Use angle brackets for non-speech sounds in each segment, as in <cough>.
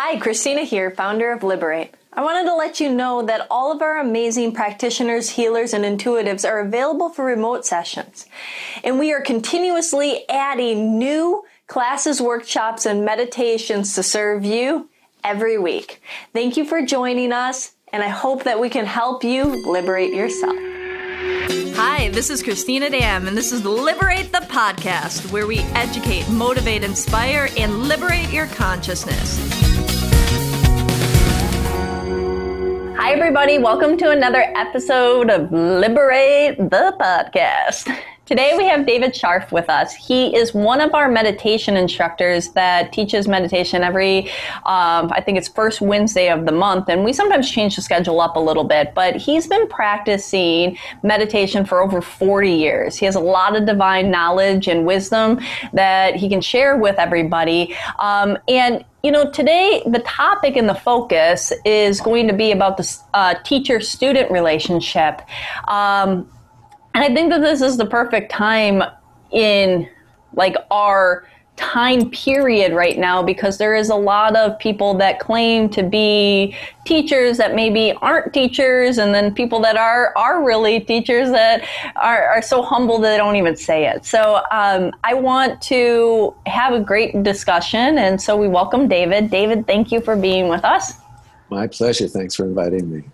Hi, Christina here, founder of Liberate. I wanted to let you know that all of our amazing practitioners, healers, and intuitives are available for remote sessions. And we are continuously adding new classes, workshops, and meditations to serve you every week. Thank you for joining us, and I hope that we can help you liberate yourself. Hi, this is Christina Dam, and this is Liberate the Podcast, where we educate, motivate, inspire, and liberate your consciousness. Hi, everybody. Welcome to another episode of Liberate the Podcast. <laughs> Today we have David Sharf with us. He is one of our meditation instructors that teaches meditation every, um, I think it's first Wednesday of the month, and we sometimes change the schedule up a little bit. But he's been practicing meditation for over 40 years. He has a lot of divine knowledge and wisdom that he can share with everybody. Um, and you know, today the topic and the focus is going to be about the uh, teacher student relationship. Um, and I think that this is the perfect time in like our time period right now because there is a lot of people that claim to be teachers that maybe aren't teachers and then people that are are really teachers that are, are so humble that they don't even say it. So um, i want to have a great discussion and so we welcome david. David thank you for being with us. My pleasure. Thanks for inviting me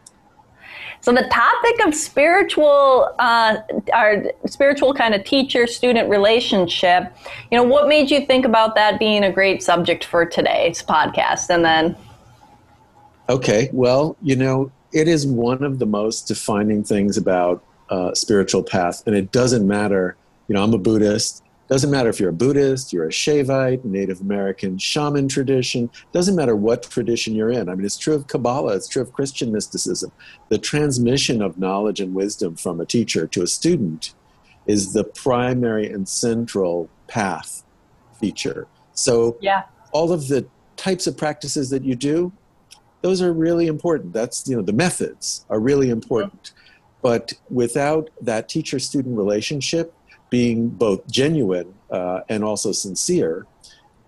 so the topic of spiritual, uh, our spiritual kind of teacher-student relationship, you know, what made you think about that being a great subject for today's podcast? And then, okay, well, you know, it is one of the most defining things about uh, spiritual path, and it doesn't matter. You know, I'm a Buddhist. Doesn't matter if you're a Buddhist, you're a Shaivite, Native American shaman tradition, doesn't matter what tradition you're in. I mean, it's true of Kabbalah, it's true of Christian mysticism. The transmission of knowledge and wisdom from a teacher to a student is the primary and central path feature. So, yeah. all of the types of practices that you do, those are really important. That's, you know, the methods are really important. But without that teacher student relationship, being both genuine uh, and also sincere,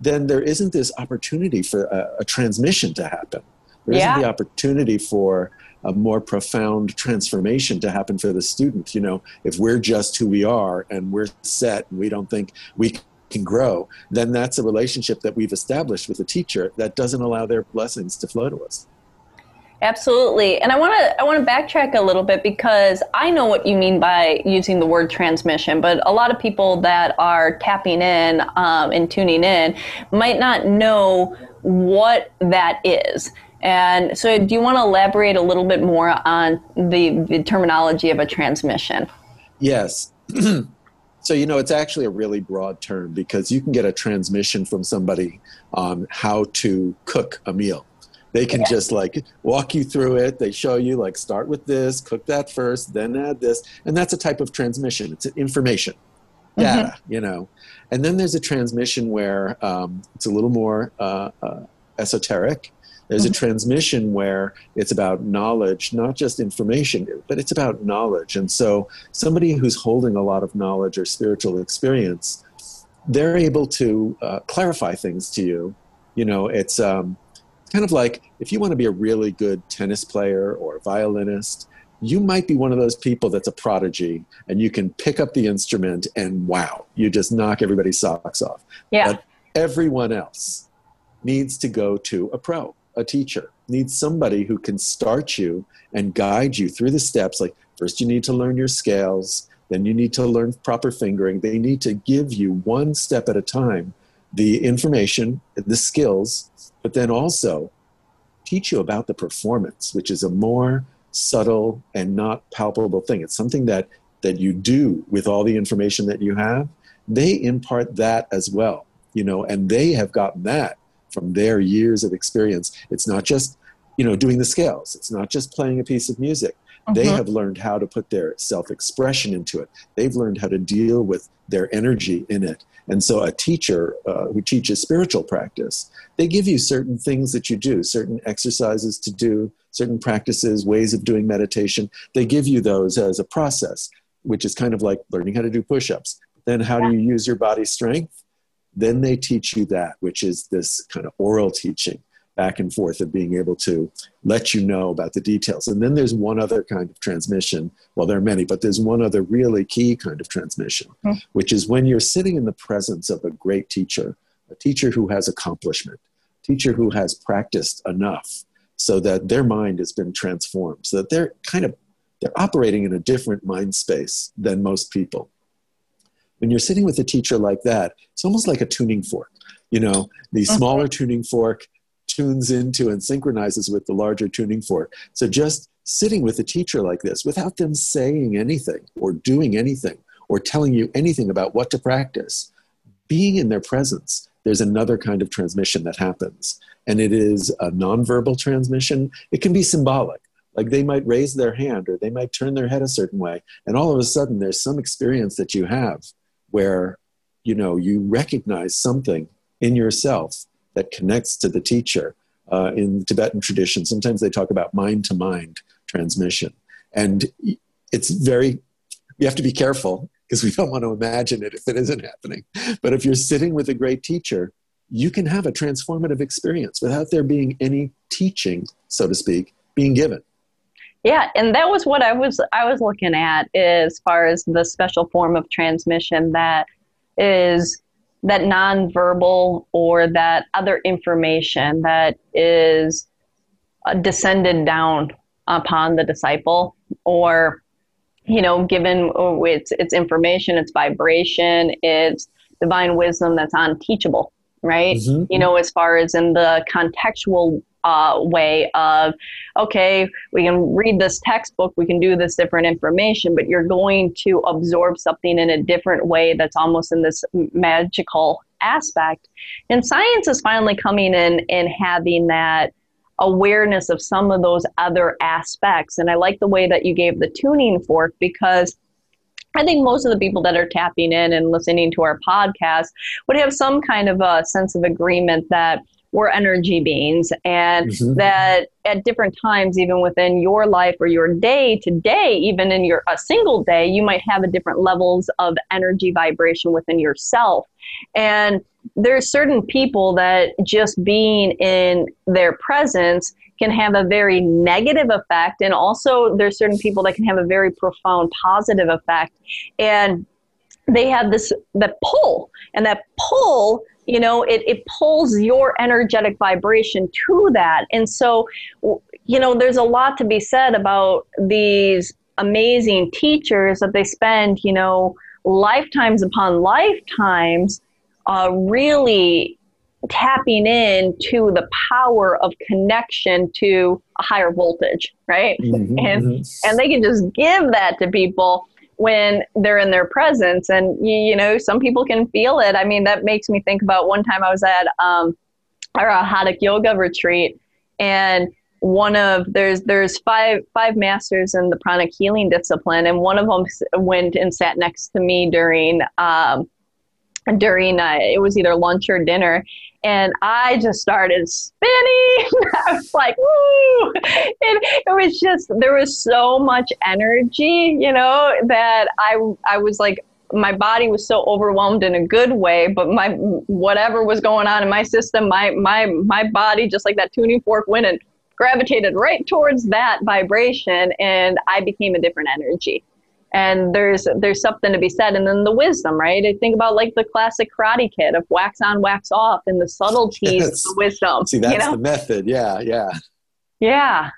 then there isn't this opportunity for a, a transmission to happen. There yeah. isn't the opportunity for a more profound transformation to happen for the student. You know, if we're just who we are and we're set and we don't think we can grow, then that's a relationship that we've established with a teacher that doesn't allow their blessings to flow to us. Absolutely. And I want to I want to backtrack a little bit because I know what you mean by using the word transmission, but a lot of people that are tapping in um, and tuning in might not know what that is. And so, do you want to elaborate a little bit more on the, the terminology of a transmission? Yes. <clears throat> so, you know, it's actually a really broad term because you can get a transmission from somebody on how to cook a meal they can yeah. just like walk you through it they show you like start with this cook that first then add this and that's a type of transmission it's information mm-hmm. data mm-hmm. you know and then there's a transmission where um, it's a little more uh, uh, esoteric there's mm-hmm. a transmission where it's about knowledge not just information but it's about knowledge and so somebody who's holding a lot of knowledge or spiritual experience they're able to uh, clarify things to you you know it's um, it's kind of like if you want to be a really good tennis player or violinist, you might be one of those people that's a prodigy and you can pick up the instrument and wow, you just knock everybody's socks off. Yeah. But everyone else needs to go to a pro, a teacher, needs somebody who can start you and guide you through the steps. Like, first, you need to learn your scales, then, you need to learn proper fingering. They need to give you one step at a time the information, the skills, but then also teach you about the performance, which is a more subtle and not palpable thing. It's something that that you do with all the information that you have. They impart that as well, you know, and they have gotten that from their years of experience. It's not just, you know, doing the scales. It's not just playing a piece of music. They mm-hmm. have learned how to put their self expression into it. They've learned how to deal with their energy in it. And so, a teacher uh, who teaches spiritual practice, they give you certain things that you do, certain exercises to do, certain practices, ways of doing meditation. They give you those as a process, which is kind of like learning how to do push ups. Then, how do you use your body strength? Then they teach you that, which is this kind of oral teaching back and forth of being able to let you know about the details. And then there's one other kind of transmission. Well, there are many, but there's one other really key kind of transmission, mm. which is when you're sitting in the presence of a great teacher, a teacher who has accomplishment, teacher who has practiced enough so that their mind has been transformed, so that they're kind of they're operating in a different mind space than most people. When you're sitting with a teacher like that, it's almost like a tuning fork. You know, the mm-hmm. smaller tuning fork tunes into and synchronizes with the larger tuning fork. So just sitting with a teacher like this without them saying anything or doing anything or telling you anything about what to practice, being in their presence, there's another kind of transmission that happens. And it is a nonverbal transmission. It can be symbolic. Like they might raise their hand or they might turn their head a certain way. And all of a sudden, there's some experience that you have where, you know, you recognize something in yourself that connects to the teacher. Uh, in Tibetan tradition, sometimes they talk about mind to mind transmission. And it's very, you have to be careful because we don't want to imagine it if it isn't happening. But if you're sitting with a great teacher, you can have a transformative experience without there being any teaching, so to speak, being given. Yeah, and that was what I was I was looking at as far as the special form of transmission that is that nonverbal or that other information that is uh, descended down upon the disciple or you know given oh, its its information its vibration its divine wisdom that's unteachable right mm-hmm. you know as far as in the contextual uh, way of okay we can read this textbook we can do this different information but you're going to absorb something in a different way that's almost in this magical aspect. And science is finally coming in and having that awareness of some of those other aspects. And i like the way that you gave the tuning fork because I think most of the people that are tapping in and listening to our podcast would have some kind of a sense of agreement that we're energy beings and mm-hmm. that at different times even within your life or your day to day even in your a single day you might have a different levels of energy vibration within yourself and there's certain people that just being in their presence can have a very negative effect and also there's certain people that can have a very profound positive effect and they have this the pull and that pull you know it, it pulls your energetic vibration to that. And so you know there's a lot to be said about these amazing teachers that they spend you know lifetimes upon lifetimes uh, really tapping in to the power of connection to a higher voltage right? Mm-hmm, and mm-hmm. and they can just give that to people when they're in their presence and you, you, know some people can feel it. I mean that makes me think about one time i was at um, Arhatic yoga retreat and one of there's there's five five masters in the pranic healing discipline and one of them went and sat next to me during um, during uh, it was either lunch or dinner and I just started spinning. <laughs> I was like, woo! And it was just there was so much energy, you know, that I I was like my body was so overwhelmed in a good way, but my whatever was going on in my system, my my my body just like that tuning fork went and gravitated right towards that vibration and I became a different energy and there's there's something to be said. And then the wisdom right? I think about like the classic karate kid of wax on wax off and the subtleties <laughs> yes. of the wisdom see that's you know? the method. Yeah yeah. Yeah.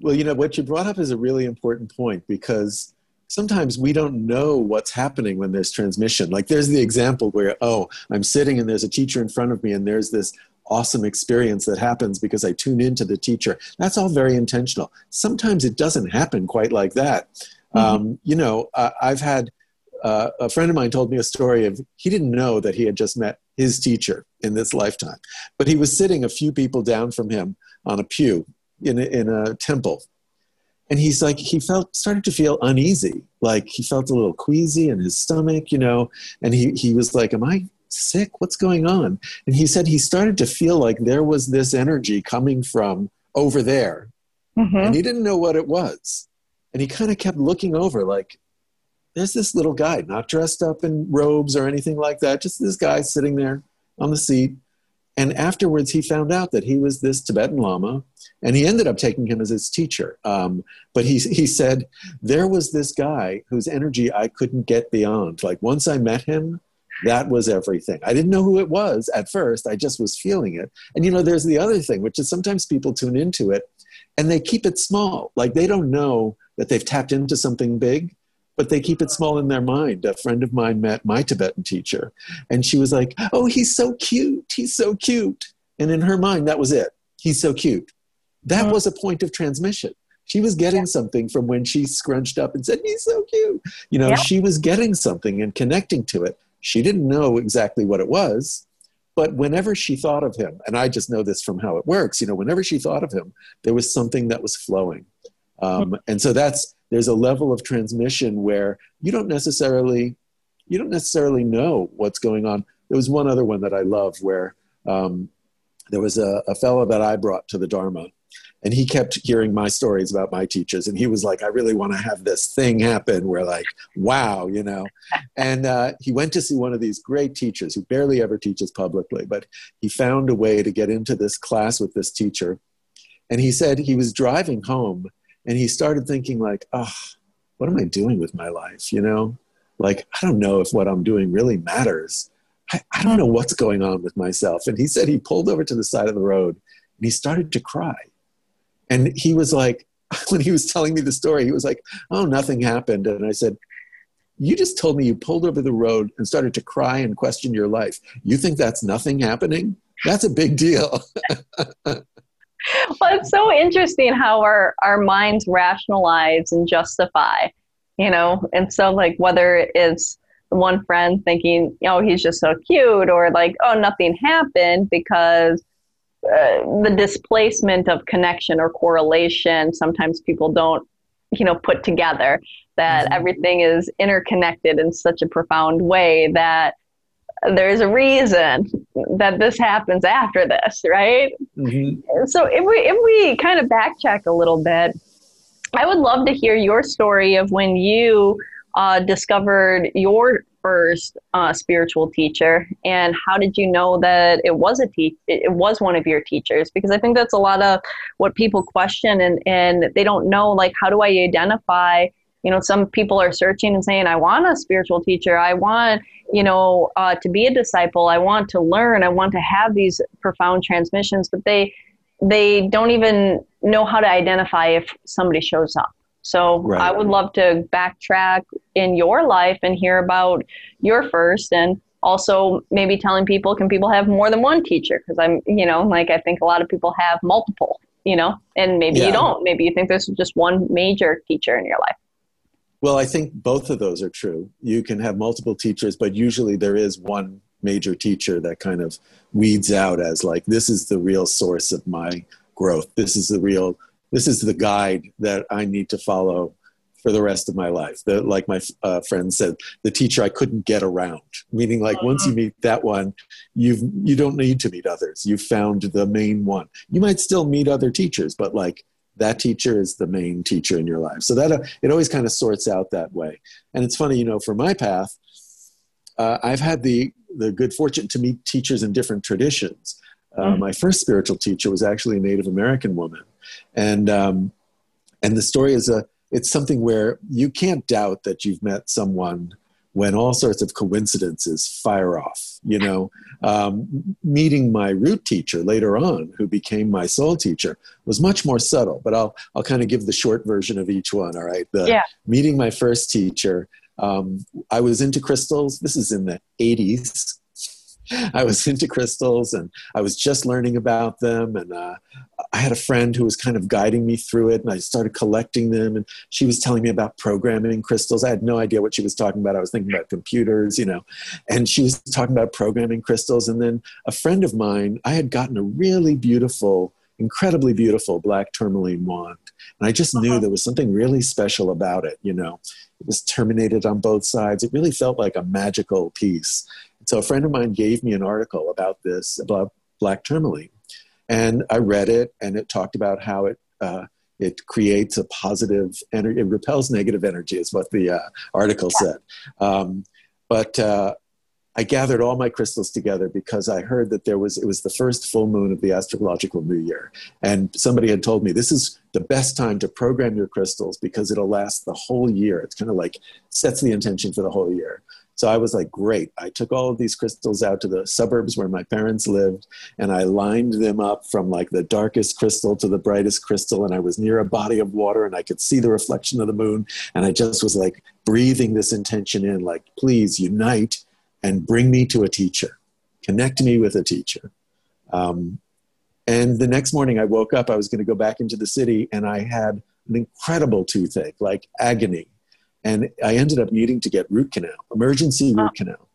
Well you know what you brought up is a really important point because sometimes we don't know what's happening when there's transmission. Like there's the example where oh i'm sitting and there's a teacher in front of me and there's this awesome experience that happens because I tune into the teacher. That's all very intentional. Sometimes it doesn't happen quite like that. Mm-hmm. Um, you know, uh, I've had uh, a friend of mine told me a story of he didn't know that he had just met his teacher in this lifetime, but he was sitting a few people down from him on a pew in a, in a temple. And he's like, he felt, started to feel uneasy. Like he felt a little queasy in his stomach, you know, and he, he was like, am I sick? What's going on? And he said he started to feel like there was this energy coming from over there. Mm-hmm. And he didn't know what it was. And he kind of kept looking over, like, there's this little guy, not dressed up in robes or anything like that, just this guy sitting there on the seat. And afterwards, he found out that he was this Tibetan Lama, and he ended up taking him as his teacher. Um, but he, he said, There was this guy whose energy I couldn't get beyond. Like, once I met him, that was everything. I didn't know who it was at first, I just was feeling it. And you know, there's the other thing, which is sometimes people tune into it and they keep it small. Like, they don't know that they've tapped into something big but they keep it small in their mind. A friend of mine met my Tibetan teacher, and she was like, Oh, he's so cute. He's so cute. And in her mind, that was it. He's so cute. That mm-hmm. was a point of transmission. She was getting yeah. something from when she scrunched up and said, He's so cute. You know, yeah. she was getting something and connecting to it. She didn't know exactly what it was, but whenever she thought of him, and I just know this from how it works, you know, whenever she thought of him, there was something that was flowing. Um, and so that's there's a level of transmission where you don't necessarily you don't necessarily know what's going on. There was one other one that I love where um, there was a, a fellow that I brought to the Dharma, and he kept hearing my stories about my teachers, and he was like, "I really want to have this thing happen." Where like, wow, you know, <laughs> and uh, he went to see one of these great teachers who barely ever teaches publicly, but he found a way to get into this class with this teacher, and he said he was driving home and he started thinking like oh what am i doing with my life? You know? Like i don't know if what i'm doing really matters. I, I don't know what's going on with myself. And he said he pulled over to the side of the road and he started to cry and he was like <laughs> when he was telling me the story he was like oh nothing happened. And i said you just told me you pulled over the road and started to cry and question your life. You think that's nothing happening? That's a big deal. <laughs> Well, it's so interesting how our, our minds rationalize and justify, you know, and so like whether it's one friend thinking, oh, he's just so cute, or like, oh, nothing happened because uh, the displacement of connection or correlation, sometimes people don't, you know, put together that mm-hmm. everything is interconnected in such a profound way that there's a reason that this happens after this, right? Mm-hmm. So if we if we kind of backtrack a little bit, I would love to hear your story of when you uh, discovered your first uh, spiritual teacher, and how did you know that it was a te- it was one of your teachers? Because I think that's a lot of what people question, and and they don't know like how do I identify? You know some people are searching and saying i want a spiritual teacher. I want you know uh, to be a disciple. I want to learn. I want to have these profound transmissions. But they they don't even know how to identify if somebody shows up so right. i would love to backtrack in your life and hear about your first and also maybe telling people can people have more than one teacher because i'm you know like i think a lot of people have multiple you know and maybe yeah. you don't maybe you think there's just one major teacher in your life well, I think both of those are true. You can have multiple teachers, but usually there is one major teacher that kind of weeds out as like, this is the real source of my growth. This is the real, this is the guide that I need to follow for the rest of my life. The, like my uh, friend said, the teacher I couldn't get around. Meaning, like once you meet that one, you've you don't need to meet others. You've found the main one. You might still meet other teachers, but like that teacher is the main teacher in your life. So that uh, it always kind of sorts out that way. And it's funny, you know, for my path, uh, I've had the the good fortune to meet teachers in different traditions. Uh, mm. My first spiritual teacher was actually a Native American woman, and um, and the story is a it's something where you can't doubt that you've met someone when all sorts of coincidences fire off. You know, um, meeting my root teacher later on, who became my soul teacher, was much more subtle. But I'll I'll kind of give the short version of each one. All right, the yeah. meeting my first teacher. Um, I was into crystals. This is in the 80s. I was into crystals and I was just learning about them. And uh, I had a friend who was kind of guiding me through it. And I started collecting them. And she was telling me about programming crystals. I had no idea what she was talking about. I was thinking about computers, you know. And she was talking about programming crystals. And then a friend of mine, I had gotten a really beautiful, incredibly beautiful black tourmaline wand. And I just knew uh-huh. there was something really special about it, you know. It was terminated on both sides. It really felt like a magical piece. So a friend of mine gave me an article about this, about black tourmaline. And I read it, and it talked about how it uh, it creates a positive energy, it repels negative energy, is what the uh, article said. Um, but uh, I gathered all my crystals together because I heard that there was it was the first full moon of the astrological new year, and somebody had told me this is the best time to program your crystals because it'll last the whole year. It's kind of like sets the intention for the whole year. So I was like, great. I took all of these crystals out to the suburbs where my parents lived, and I lined them up from like the darkest crystal to the brightest crystal. And I was near a body of water, and I could see the reflection of the moon. And I just was like breathing this intention in, like, please unite and bring me to a teacher, connect me with a teacher. Um, and the next morning I woke up, I was going to go back into the city, and I had an incredible toothache, like agony. And I ended up needing to get root canal, emergency root oh. canal.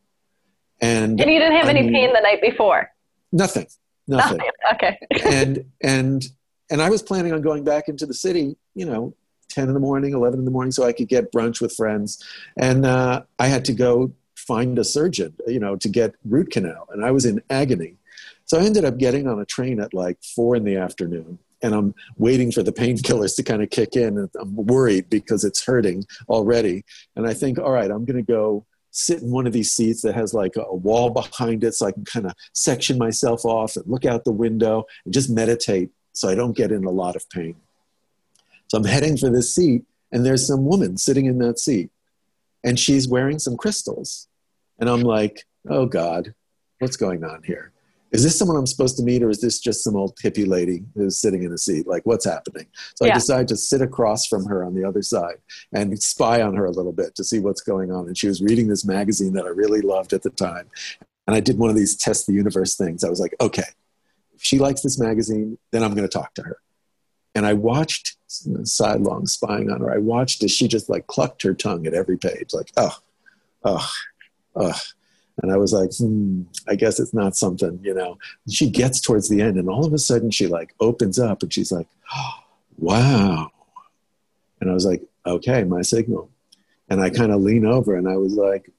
And, and you didn't have I any mean, pain the night before? Nothing. Nothing. okay. <laughs> and and and I was planning on going back into the city, you know, 10 in the morning, 11 in the morning, so I could get brunch with friends. And uh, I had to go find a surgeon, you know, to get root canal. And I was in agony. So I ended up getting on a train at like four in the afternoon. And I'm waiting for the painkillers to kind of kick in. And I'm worried because it's hurting already. And I think, all right, I'm going to go sit in one of these seats that has like a wall behind it so I can kind of section myself off and look out the window and just meditate so I don't get in a lot of pain. So I'm heading for this seat, and there's some woman sitting in that seat and she's wearing some crystals. And I'm like, oh God, what's going on here? Is this someone I'm supposed to meet, or is this just some old hippie lady who's sitting in a seat? Like, what's happening? So yeah. I decided to sit across from her on the other side and spy on her a little bit to see what's going on. And she was reading this magazine that I really loved at the time. And I did one of these test the universe things. I was like, okay, if she likes this magazine, then I'm going to talk to her. And I watched sidelong spying on her. I watched as she just like clucked her tongue at every page, like, oh, oh, oh. And I was like, hmm, I guess it's not something, you know. And she gets towards the end, and all of a sudden she like opens up and she's like, oh, <gasps> wow. And I was like, okay, my signal. And I kind of lean over and I was like,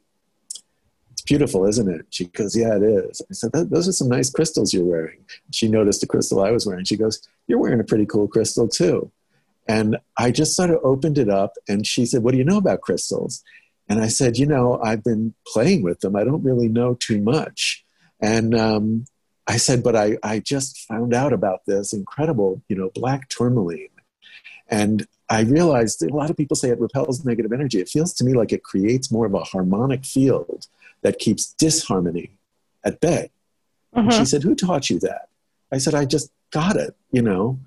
it's beautiful, isn't it? She goes, yeah, it is. I said, those are some nice crystals you're wearing. She noticed the crystal I was wearing. She goes, you're wearing a pretty cool crystal too. And I just sort of opened it up and she said, What do you know about crystals? And I said, You know, I've been playing with them. I don't really know too much. And um, I said, But I, I just found out about this incredible, you know, black tourmaline. And I realized a lot of people say it repels negative energy. It feels to me like it creates more of a harmonic field that keeps disharmony at bay. Mm-hmm. She said, Who taught you that? I said, I just got it, you know.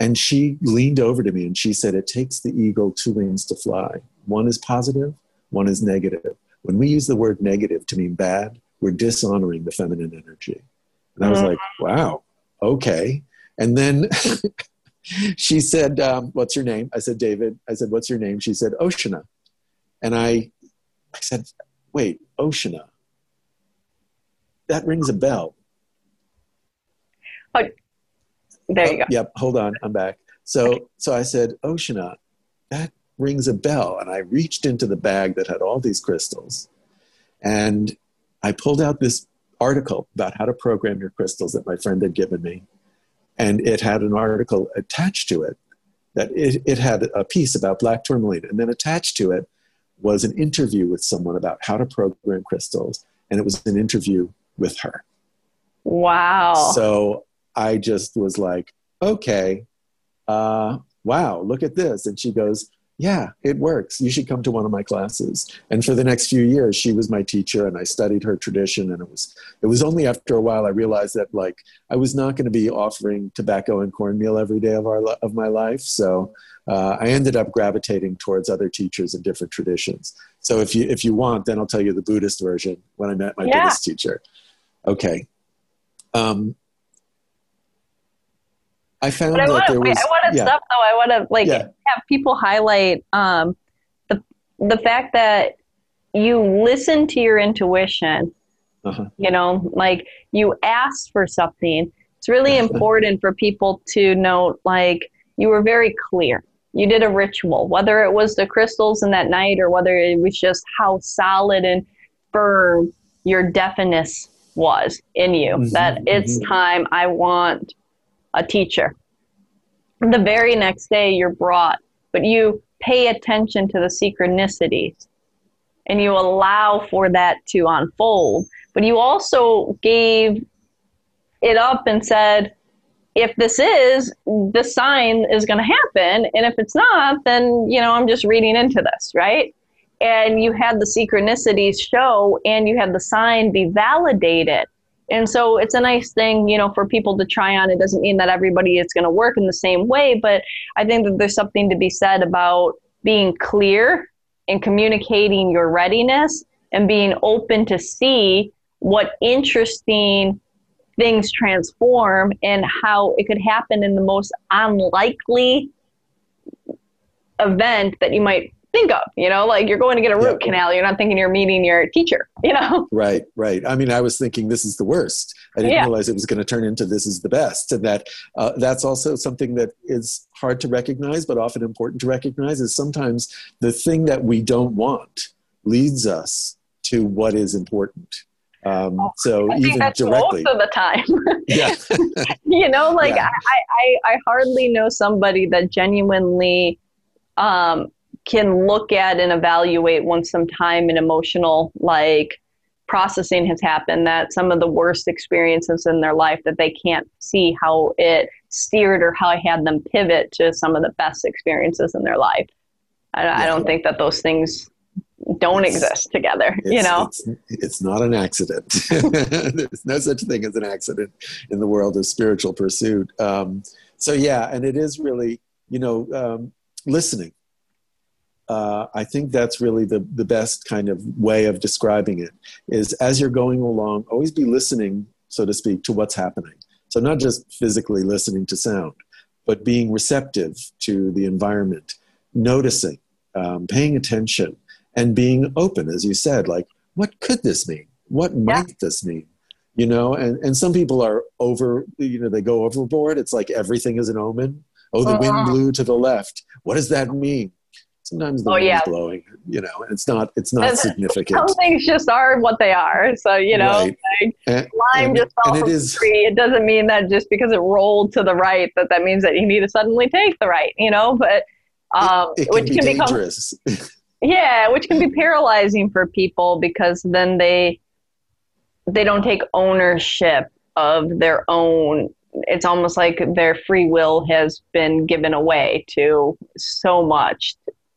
And she leaned over to me and she said, It takes the eagle two wings to fly. One is positive, one is negative. When we use the word negative to mean bad, we're dishonoring the feminine energy. And I was like, Wow, okay. And then <laughs> she said, um, What's your name? I said, David. I said, What's your name? She said, Oceana. And I, I said, Wait, Oceana. That rings a bell. Oh, there you go. Yep. Hold on. I'm back. So, so I said, that rings a bell. And I reached into the bag that had all these crystals and I pulled out this article about how to program your crystals that my friend had given me. And it had an article attached to it that it, it had a piece about black tourmaline. And then attached to it was an interview with someone about how to program crystals. And it was an interview with her. Wow. So I just was like, okay, uh, wow, look at this. And she goes, yeah, it works. You should come to one of my classes. And for the next few years, she was my teacher, and I studied her tradition. And it was it was only after a while I realized that like I was not going to be offering tobacco and cornmeal every day of our of my life. So uh, I ended up gravitating towards other teachers and different traditions. So if you if you want, then I'll tell you the Buddhist version when I met my yeah. Buddhist teacher. Okay. Um, I found I that wanna, there was. I want to yeah. stop though. I want to like yeah. have people highlight um, the the fact that you listen to your intuition. Uh-huh. You know, like you ask for something. It's really <laughs> important for people to note, like you were very clear. You did a ritual, whether it was the crystals in that night or whether it was just how solid and firm your deafness was in you. Mm-hmm, that it's mm-hmm. time. I want a teacher. The very next day, you're brought, but you pay attention to the synchronicities and you allow for that to unfold. but you also gave it up and said, if this is, the sign is going to happen. And if it's not, then, you know, I'm just reading into this, right? And you had the synchronicities show and you had the sign be validated. And so it's a nice thing, you know, for people to try on. It doesn't mean that everybody is going to work in the same way, but I think that there's something to be said about being clear and communicating your readiness and being open to see what interesting things transform and how it could happen in the most unlikely event that you might think of you know like you're going to get a root yeah. canal you're not thinking you're meeting your teacher you know? <laughs> Right right. I mean i was thinking this is the worst. I didn't yeah. realize it was going to turn into this is the best and that uh, that's also something that is hard to recognize but often important to recognize is sometimes the thing that we don't want leads us to what is important. Um, oh, so I even directly, most of the time, <laughs> yeah, <laughs> you know, like yeah. I, I, I hardly know somebody that genuinely um, can look at and evaluate once some time and emotional like processing has happened that some of the worst experiences in their life that they can't see how it steered or how it had them pivot to some of the best experiences in their life. I, yeah. I don't think that those things don't it's, exist together you know it's, it's, not an accident <laughs> there's no such thing as an accident in the world of spiritual pursuit um, so yeah and it is really you know um, listening uh, i think that's really the, the best kind of way of describing it is as you're going along always be listening so to speak to what's happening so not just physically listening to sound but being receptive to the environment noticing um, paying attention and being open, as you said, like, what could this mean? What might yeah. this mean? You know, and, and some people are over, you know, they go overboard. It's like everything is an omen. Oh, the uh-huh. wind blew to the left. What does that mean? Sometimes the oh, wind yeah. blowing, you know, it's not it's not <laughs> significant. Some things just are what they are. So, you know, right. like and, lime and, just fell from the tree. It doesn't mean that just because it rolled to the right that that means that you need to suddenly take the right, you know, but um, it, it can which be can dangerous. become <laughs> Yeah, which can be paralyzing for people because then they they don't take ownership of their own it's almost like their free will has been given away to so much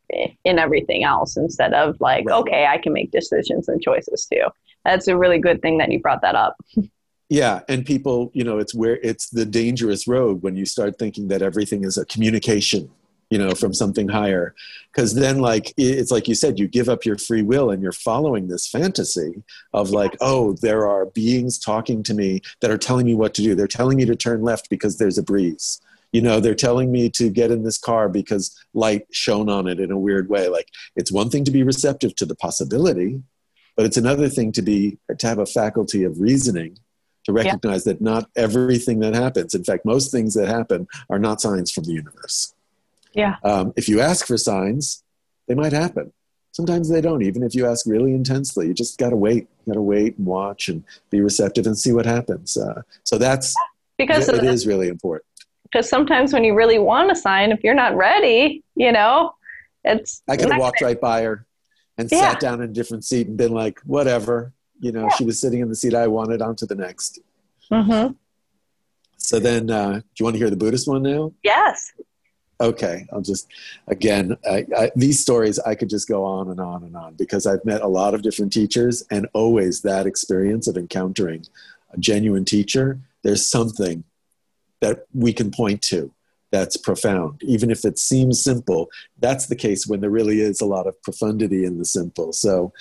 in everything else instead of like right. okay i can make decisions and choices too. That's a really good thing that you brought that up. <laughs> Yeah and people you know it's where it's the dangerous road when you start thinking that everything is a communication you know from something higher. Because then like it's like you said you give up your free will and you're following this fantasy of like oh there are beings talking to me that are telling me what to do. They're telling me to turn left because there's a breeze you know they're telling me to get in this car because light shone on it in a weird way like it's one thing to be receptive to the possibility but it's another thing to be to have a faculty of reasoning to recognize yeah. that not everything that happens in fact most things that happen are not signs from the universe yeah. Um, if you ask for signs, they might happen. Sometimes they don't. Even if you ask really intensely, you just got to wait. You got to wait and watch and be receptive and see what happens. Uh, so that's because it is really important. Because sometimes when you really want to sign, if you're not ready, you know, it's. I could have walked right by her and yeah. sat down in a different seat and been like, whatever. You know, yeah. she was sitting in the seat I wanted. On to the next. Mm-hmm. So then, uh, do you want to hear the Buddhist one now? Yes okay i'll just again I, I, these stories i could just go on and on and on because i've met a lot of different teachers and always that experience of encountering a genuine teacher there's something that we can point to that's profound. Even if it seems simple that's the case when there really is a lot of profundity in the simple. So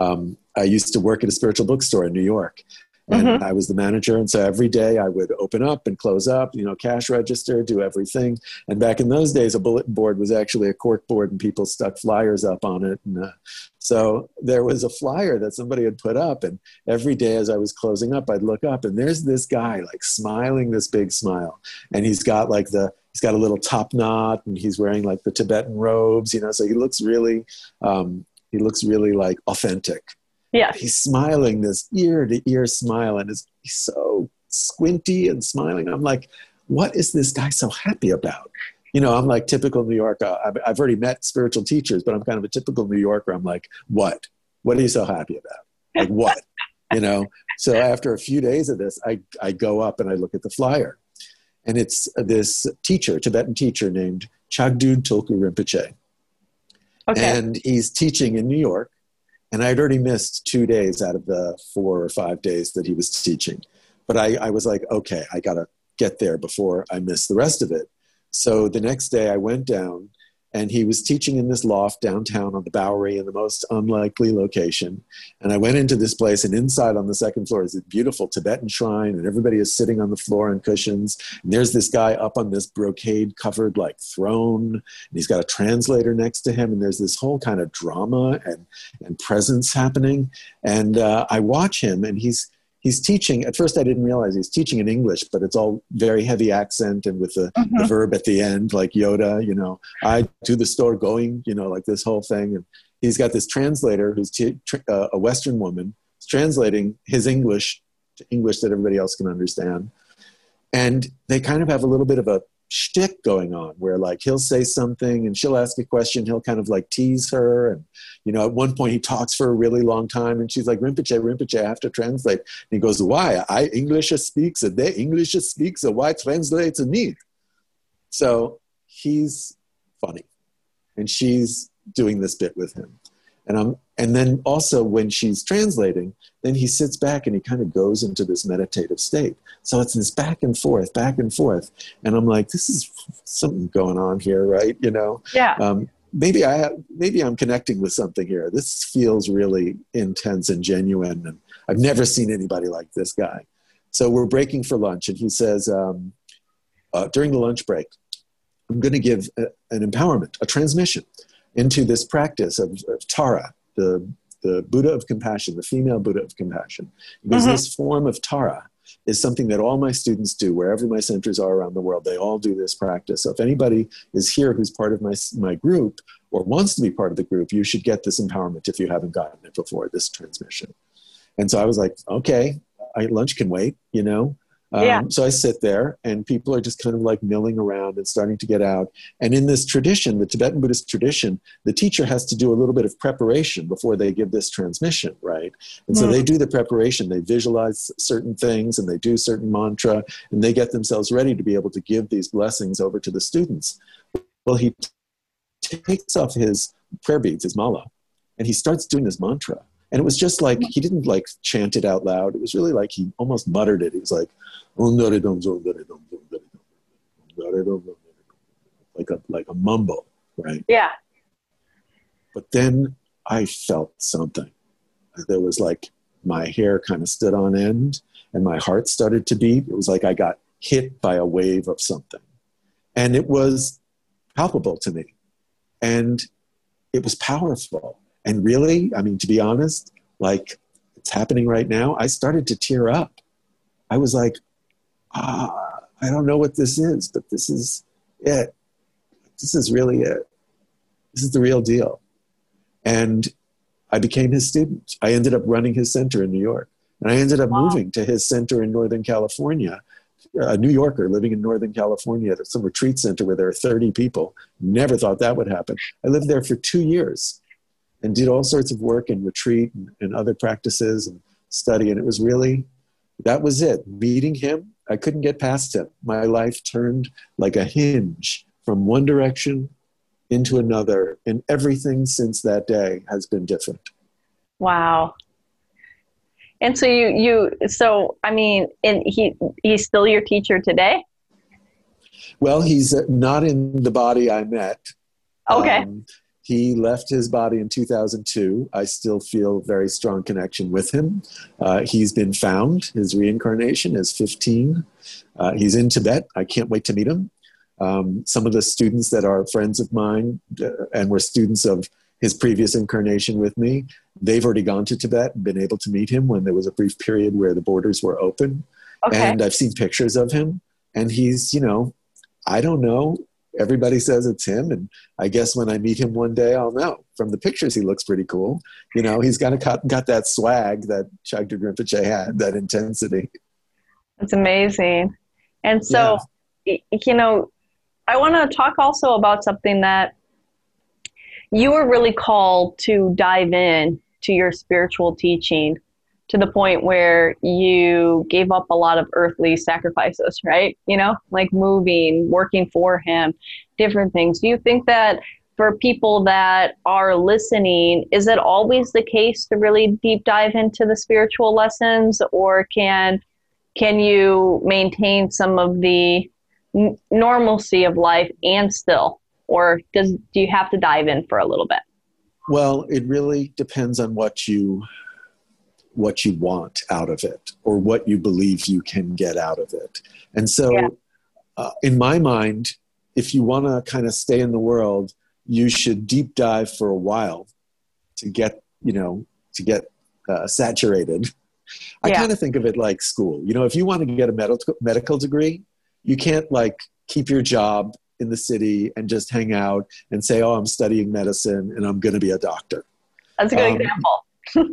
um, i used to work at a spiritual bookstore in new york and mm-hmm. I was the manager. And so every day I would open up and close up, you know, cash register, do everything. And back in those days, a bulletin board was actually a cork board and people stuck flyers up on it. And uh, so there was a flyer that somebody had put up. And every day as I was closing up, I'd look up and there's this guy like smiling this big smile. And he's got like the, he's got a little top knot and he's wearing like the Tibetan robes, you know, so he looks really, um, he looks really like authentic yeah. He's smiling this ear to ear smile and is he's so squinty and smiling. I'm like, what is this guy so happy about? You know, I'm like typical New Yorker. Uh, I've, I've already met spiritual teachers, but I'm kind of a typical New Yorker. I'm like, what? What are you so happy about? Like what? <laughs> you know. So after a few days of this, I, I go up and I look at the flyer. And it's this teacher, Tibetan teacher named Chagdud Tulku Rinpoche. Okay. And he's teaching in New York. And I'd already missed two days out of the four or five days that he was teaching. But I, I was like, okay, I got to get there before I miss the rest of it. So the next day I went down and he was teaching in this loft downtown on the Bowery in the most unlikely location. And I went into this place, and inside on the second floor is a beautiful Tibetan shrine, and everybody is sitting on the floor on cushions. And there's this guy up on this brocade covered like throne, and he's got a translator next to him, and there's this whole kind of drama and, and presence happening. And uh, I watch him, and he's he's teaching at first i didn't realize he's teaching in english but it's all very heavy accent and with the, mm-hmm. the verb at the end like yoda you know i to the store going you know like this whole thing and he's got this translator who's t- uh, a western woman translating his english to english that everybody else can understand and they kind of have a little bit of a shtick going on where like he'll say something and she'll ask a question. He'll kind of like tease her. And, you know, at one point he talks for a really long time and she's like, Rinpoche, Rinpoche, I have to translate. And he goes, why? I English speaks, and they English speaks, so why translate to me? So he's funny. And she's doing this bit with him. And I'm and then also when she's translating, then he sits back and he kind of goes into this meditative state. So it's this back and forth, back and forth. And I'm like, this is something going on here, right? You know? Yeah. Um, maybe I have, maybe I'm connecting with something here. This feels really intense and genuine, and I've never seen anybody like this guy. So we're breaking for lunch, and he says um, uh, during the lunch break, I'm going to give a, an empowerment, a transmission into this practice of, of Tara, the, the Buddha of compassion, the female Buddha of compassion. Because mm-hmm. this form of Tara is something that all my students do wherever my centers are around the world. They all do this practice. So if anybody is here who's part of my, my group or wants to be part of the group, you should get this empowerment if you haven't gotten it before, this transmission. And so I was like, okay, I, lunch can wait, you know? Um, yeah. So I sit there, and people are just kind of like milling around and starting to get out. And in this tradition, the Tibetan Buddhist tradition, the teacher has to do a little bit of preparation before they give this transmission, right? And mm. so they do the preparation. They visualize certain things and they do certain mantra, and they get themselves ready to be able to give these blessings over to the students. Well, he takes off his prayer beads, his mala, and he starts doing this mantra. And it was just like he didn't like chant it out loud. It was really like he almost muttered it. He was like, like a like a mumble, right? Yeah. But then I felt something. There was like my hair kind of stood on end and my heart started to beat. It was like I got hit by a wave of something. And it was palpable to me. And it was powerful. And really, I mean, to be honest, like it's happening right now, I started to tear up. I was like, ah, I don't know what this is, but this is it. This is really it. This is the real deal. And I became his student. I ended up running his center in New York. And I ended up wow. moving to his center in Northern California. A New Yorker living in Northern California at some retreat center where there are 30 people. Never thought that would happen. I lived there for two years and did all sorts of work and retreat and, and other practices and study. And it was really, that was it. Meeting him, I couldn't get past him. My life turned like a hinge from one direction into another. And everything since that day has been different. Wow. And so you, you, so I mean, and he, he's still your teacher today. Well, he's not in the body I met. Okay. Um, he left his body in 2002. I still feel very strong connection with him. Uh, he's been found. His reincarnation is 15. Uh, he's in Tibet. I can't wait to meet him. Um, some of the students that are friends of mine uh, and were students of his previous incarnation with me, they've already gone to Tibet and been able to meet him when there was a brief period where the borders were open. Okay. And I've seen pictures of him, and he's, you know, I don't know everybody says it's him and i guess when i meet him one day i'll know from the pictures he looks pretty cool. You know he's got, a, got that swag that Chagdud Rinpoche had that intensity. It's amazing. And so yeah. you know i want to talk also about something that you were really called to dive in to your spiritual teaching to the point where you gave up a lot of earthly sacrifices, right? You know, like moving, working for him, different things. Do you think that for people that are listening, is it always the case to really deep dive into the spiritual lessons or can can you maintain some of the n- normalcy of life and still or does do you have to dive in for a little bit? Well, it really depends on what you what you want out of it or what you believe you can get out of it. And so, yeah. uh, in my mind, if you want to kind of stay in the world, you should deep dive for a while to get, you know, to get uh, saturated. I yeah. kind of think of it like school. You know, if you want to get a medical medical degree, you can't like keep your job in the city and just hang out and say, "Oh, I'm studying medicine and I'm going to be a doctor." That's a good um, example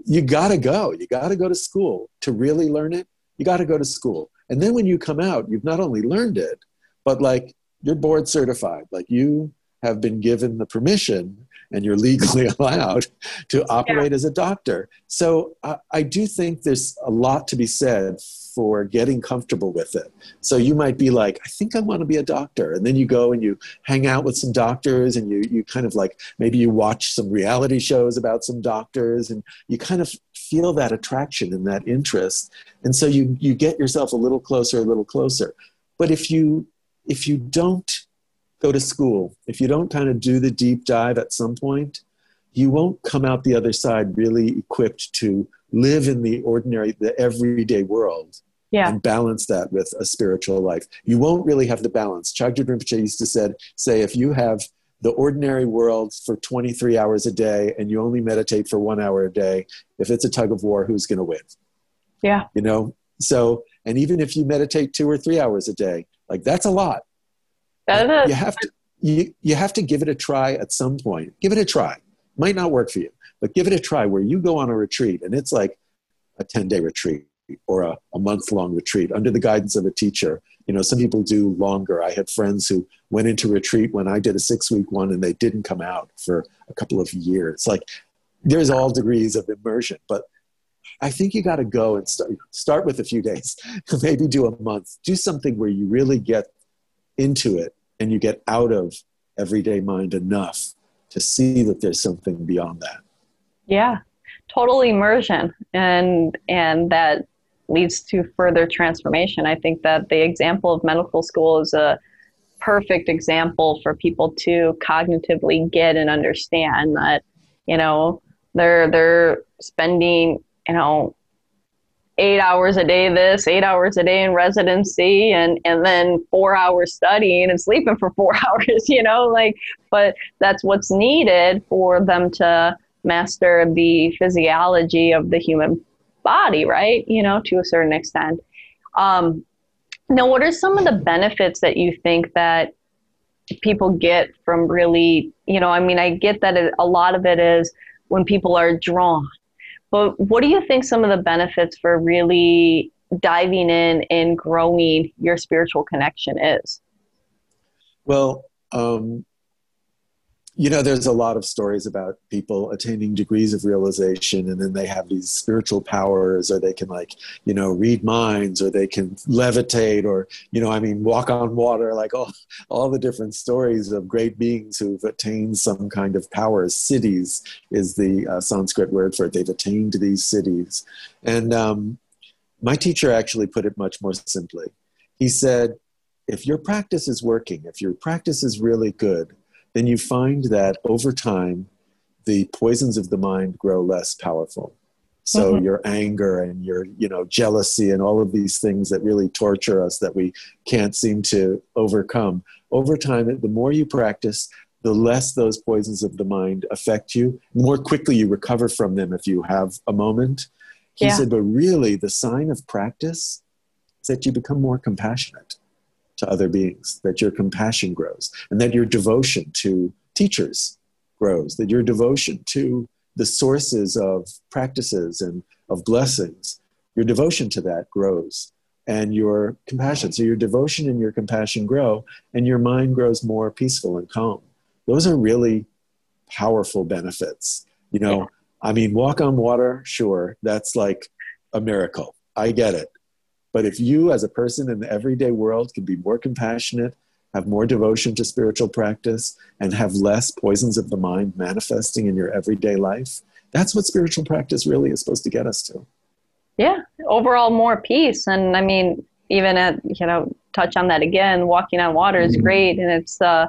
you got to go. You got to go to school to really learn it. You got to go to school. And then when you come out, you've not only learned it, but like you're board certified. Like you have been given the permission and you're legally <laughs> allowed to operate yeah. as a doctor. So I, I do think there's a lot to be said for getting comfortable with it. So you might be like, I think I want to be a doctor. And then you go and you hang out with some doctors and you, you kind of like, maybe you watch some reality shows about some doctors and you kind of feel that attraction and that interest. And so you, you get yourself a little closer, a little closer. But if you, if you don't go to school, if you don't kind of do the deep dive at some point, you won't come out the other side really equipped to live in the ordinary, the everyday world. Yeah. And balance that with a spiritual life. You won't really have the balance. Chagdud Rinpoche used to said, say, if you have the ordinary world for 23 hours a day and you only meditate for one hour a day, if it's a tug of war, who's going to win? Yeah. You know? So, and even if you meditate two or three hours a day, like that's a lot. You have to, you, you have to give it a try at some point. Give it a try. Might not work for you but give it a try where you go on a retreat and it's like a 10 day retreat or a, a month long retreat under the guidance of a teacher. You know, some people do longer. I had friends who went into retreat when I did a six week one and they didn't come out for a couple of years. Like there's all degrees of immersion, but I think you got to go and start, start with a few days, <laughs> maybe do a month, do something where you really get into it and you get out of everyday mind enough to see that there's something beyond that. Yeah, total immersion, and and that leads to further transformation. I think that the example of medical school is a perfect example for people to cognitively get and understand that you know they're they're spending you know eight hours a day this eight hours a day in residency and and then four hours studying and sleeping for four <laughs> hours you know like but that's what's needed for them to master the physiology of the human body, right? You know, to a certain extent. Um, now, what are some of the benefits that you think that people get from really, you know, I mean, I get that a lot of it is when people are drawn, but what do you think some of the benefits for really diving in and growing your spiritual connection is? Well, um, you know there's a lot of stories about people attaining degrees of realization and then they have these spiritual powers or they can like you know read minds or they can levitate or you know i mean walk on water like all all the different stories of great beings who've attained some kind of powers. Siddhis is the uh, sanskrit word for it. They've attained these siddhis. and um, my teacher actually put it much more simply. He said if your practice is working if your practice is really good then you find that over time, the poisons of the mind grow less powerful. So mm-hmm. your anger and your, you know, jealousy and all of these things that really torture us that we can't seem to overcome. Over time, the more you practice, the less those poisons of the mind affect you. More quickly you recover from them if you have a moment. He yeah. said, but really, the sign of practice is that you become more compassionate to other beings, that your compassion grows, and that your devotion to teachers grows, that your devotion to the sources of practices and of blessings, your devotion to that grows, and your compassion. So your devotion and your compassion grow, and your mind grows more peaceful and calm. Those are really powerful benefits. You know, yeah. I mean, walk on water, sure, that's like a miracle. I get it. But if you, as a person in the everyday world, can be more compassionate, have more devotion to spiritual practice, and have less poisons of the mind manifesting in your everyday life, that's what spiritual practice really is supposed to get us to. Yeah, overall more peace. And I mean, even at, you know, touch on that again, walking on water is mm-hmm. great. And it's, uh,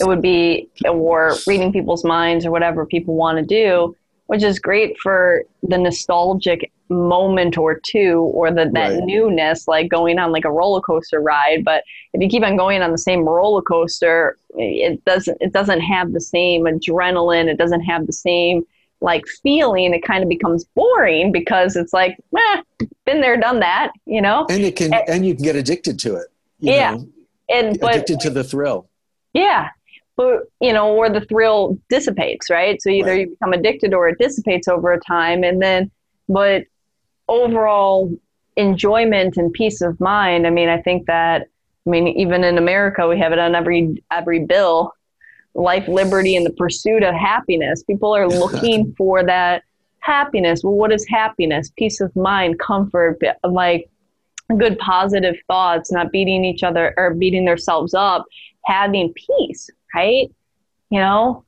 it would be, or reading people's minds or whatever people want to do, which is great for the nostalgic moment or two or the, that right. newness like going on like a roller coaster ride. But if you keep on going on the same roller coaster it doesn't it doesn't have the same adrenaline. It doesn't have the same like feeling. It kind of becomes boring because it's like eh, been there done that you know? And it can and, and you can get addicted to it yeah. know, and but, addicted to the thrill. Yeah but you know or the thrill dissipates right so either right. you become addicted or it dissipates over a time and then but overall enjoyment and peace of mind i mean i think that i mean even in america we have it on every every bill life, liberty, and the pursuit of happiness. People are looking for that happiness. Well, what is happiness? Peace of mind, comfort, like good positive thoughts, not beating each other or beating themselves up, having peace, right? You know?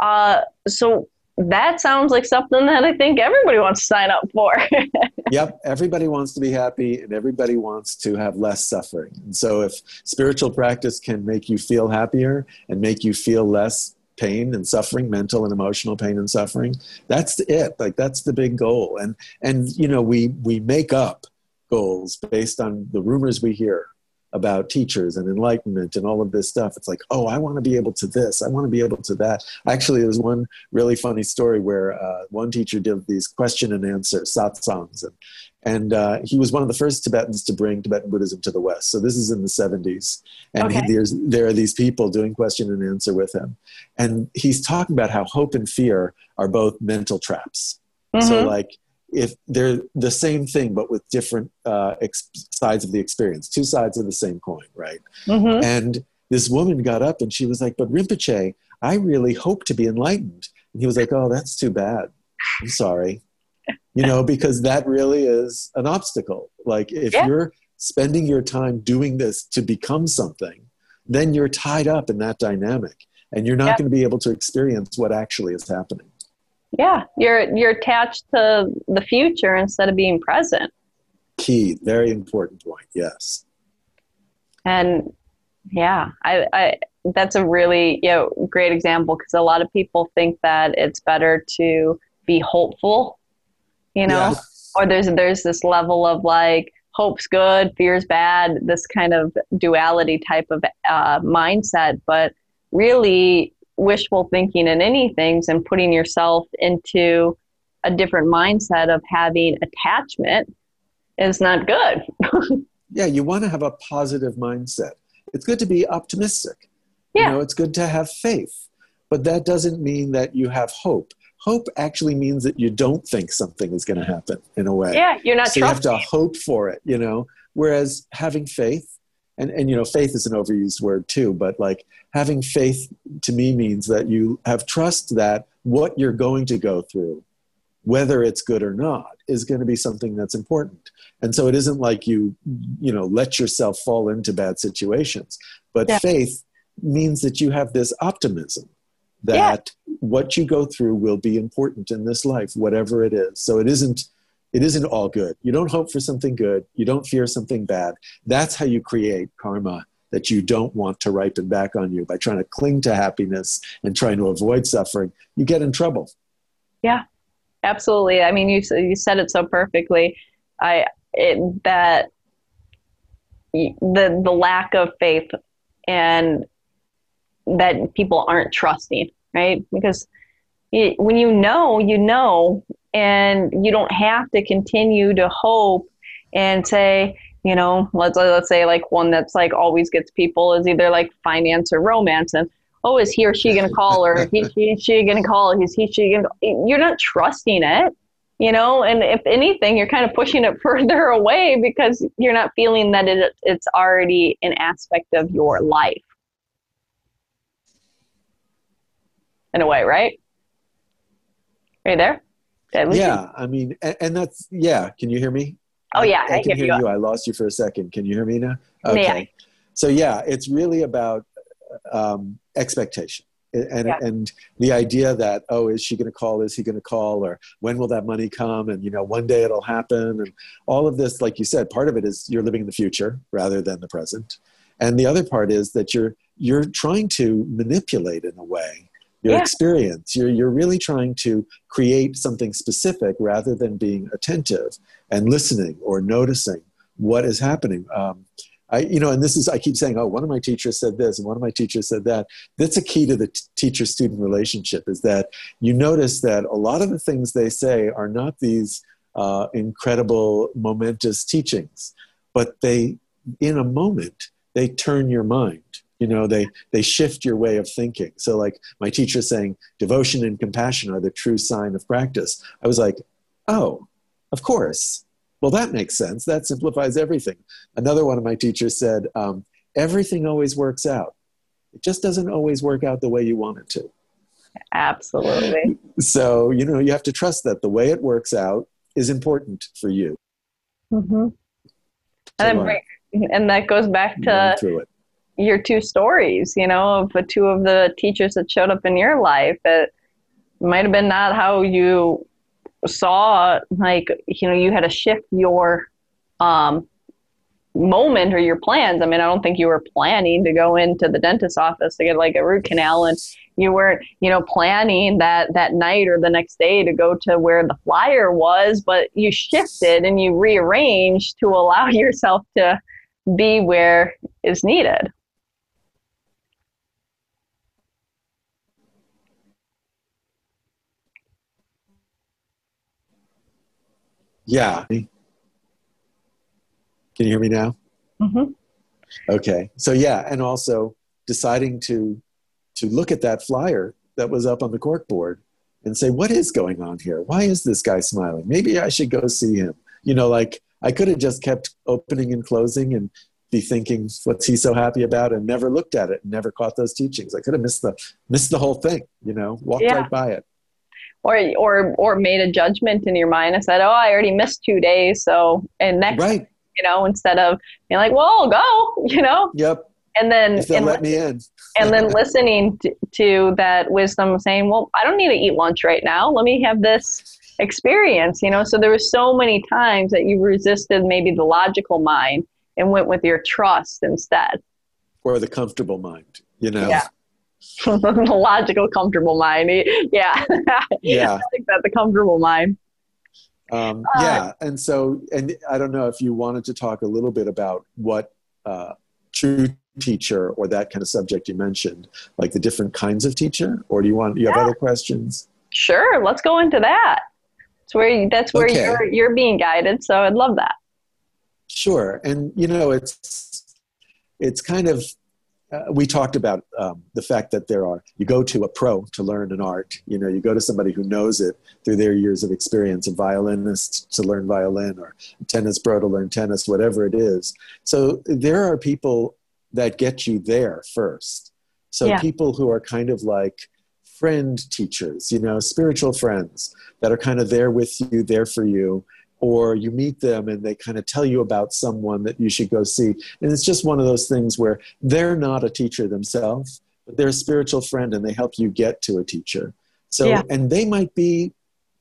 Uh, so that sounds like something that I think everybody wants to sign up for. <laughs> yep, everybody wants to be happy and everybody wants to have less suffering. And so if spiritual practice can make you feel happier and make you feel less pain and suffering, mental and emotional pain and suffering, that's it. Like that's the big goal. And and you know, we we make up goals based on the rumors we hear about teachers and enlightenment and all of this stuff. It's like, oh, I want to be able to this. I want to be able to that. Actually, there's one really funny story where uh, one teacher did these question and answer satsangs, and and uh, he was one of the first Tibetans to bring Tibetan Buddhism to the West. So this is in the 70s, and okay. he, there's there are these people doing question and answer with him, and he's talking about how hope and fear are both mental traps. Mm-hmm. So like if they're the same thing but with different uh, ex- sides of the experience. Two sides of the same coin right? Mm-hmm. and this woman got up and she was like but rinpoche i really hope to be enlightened. And he was like oh that's too bad. I'm sorry. You know because that really is an obstacle. Like if yeah. you're spending your time doing this to become something then you're tied up in that dynamic and you're not yeah. going to be able to experience what actually is happening yeah you're you're attached to the future instead of being present. Key very important point yes. And yeah i i that's a really you know great example because a lot of people think that it's better to be hopeful you know? Or there's there's this level of like hope's good fear's bad this kind of duality type of uh, mindset but really wishful thinking in anything and putting yourself into a different mindset of having attachment is not good. <laughs> yeah, you want to have a positive mindset. It's good to be optimistic. Yeah. You know, it's good to have faith. But that doesn't mean that you have hope. Hope actually means that you don't think something is going to happen in a way. Yeah, you're not so you have to hope for it, you know. Whereas having faith and and you know faith is an overused word too but like having faith to me means that you have trust that what you're going to go through whether it's good or not is going to be something that's important and so it isn't like you you know let yourself fall into bad situations but yeah. faith means that you have this optimism that yeah. what you go through will be important in this life whatever it is so it isn't it isn't all good. You don't hope for something good. You don't fear something bad. That's how you create karma that you don't want to ripen back on you by trying to cling to happiness and trying to avoid suffering. You get in trouble. Yeah, absolutely. I mean, you you said it so perfectly. I it, that the the lack of faith and that people aren't trusting, right? Because when you know, you know, and you don't have to continue to hope and say you know let's let's say like one that's like always gets people is either like finance or romance and oh is he or she gonna call or he she, she gonna call? Is he she gonna you're not trusting it you know? And if anything you're kind of pushing it <laughs> further away because you're not feeling that it, it's already an aspect of your life. In a way right? Are you there yeah, I mean, and, and, that's yeah. Can you hear me? Oh yeah, I, I can hear, hear you. you. I lost you for a second. Can you hear me now? Okay. Yeah. So yeah, it's really about um, expectation and yeah. and the idea that oh is she going to call is he going to call or when will that money come and you know one day it'll happen and all of this like you said part of it is you're living in the future rather than the present and the other part is that you're you're trying to manipulate in a way your yeah. experience. You're, you're really trying to create something specific rather than being attentive and listening or noticing what is happening. Um, I, you know, and this is, I keep saying, oh, one of my teachers said this and one of my teachers said that. That's a key to the t- teacher student relationship is that you notice that a lot of the things they say are not these uh, incredible, momentous teachings, but they, in a moment, they turn your mind you know they they shift your way of thinking. So like my teacher saying devotion and compassion are the true sign of practice. I was like oh of course. Well that makes sense. That simplifies everything. Another one of my teachers said um, everything always works out. It just doesn't always work out the way you want it to. Absolutely. <laughs> So you know you have to trust that the way it works out is important for you. Mm-hmm. and, and that goes back to through it your two stories, you know, of the two of the teachers that showed up in your life. It might have been not how you saw, like, you know, you had to shift your um, moment or your plans. I mean, I don't think you were planning to go into the dentist's office to get like a root canal and you weren't, you know, planning that that night or the next day to go to where the flyer was, but you shifted and you rearranged to allow <laughs> yourself to be where is needed. Yeah. Can you hear me now? Mm-hmm. Okay. So yeah, and also deciding to to look at that flyer that was up on the cork board and say, what is going on here? Why is this guy smiling? Maybe I should go see him. You know, like I could have just kept opening and closing and be thinking, what's he so happy about? And never looked at it and never caught those teachings. I could have missed the missed the whole thing, you know, walked yeah. right by it or or or made a judgment in your mind and said, "Oh, I already missed two days, so and next, right. you know, instead of being like, "Well, I'll go," <laughs> you know. Yep. And then and let me in. and then <laughs> listening to, to that wisdom, saying, "Well, I don't need to eat lunch right now. Let me have this experience," you know. So there were so many times that you resisted maybe the logical mind and went with your trust instead, or the comfortable mind, you know. Yeah <laughs> logical, comfortable mind. <laughs> Yeah. <laughs> Yeah. I think that the comfortable mind. Um, uh, yeah. And so, and I don't know if you wanted to talk a little bit about what uh, true teacher or that kind of subject you mentioned, like the different kinds of teacher, or do you want, you have yeah. other questions? Sure. Let's go into that. That's where, you, that's where okay. you're, you're being guided. So I'd love that. Sure. And, you know, it's, it's kind of uh, we talked about um, the fact that there are you go to a pro to learn an art you know you go to somebody who knows it through their years of experience a violinist to learn violin or a tennis pro to learn tennis whatever it is. So there are people that get you there first. So yeah. people who are kind of like friend teachers you know spiritual friends that are kind of there with you there for you or you meet them and they kind of tell you about someone that you should go see. And it's just one of those things where they're not a teacher themselves, but they're a spiritual friend and they help you get to a teacher. So, yeah. and they might be,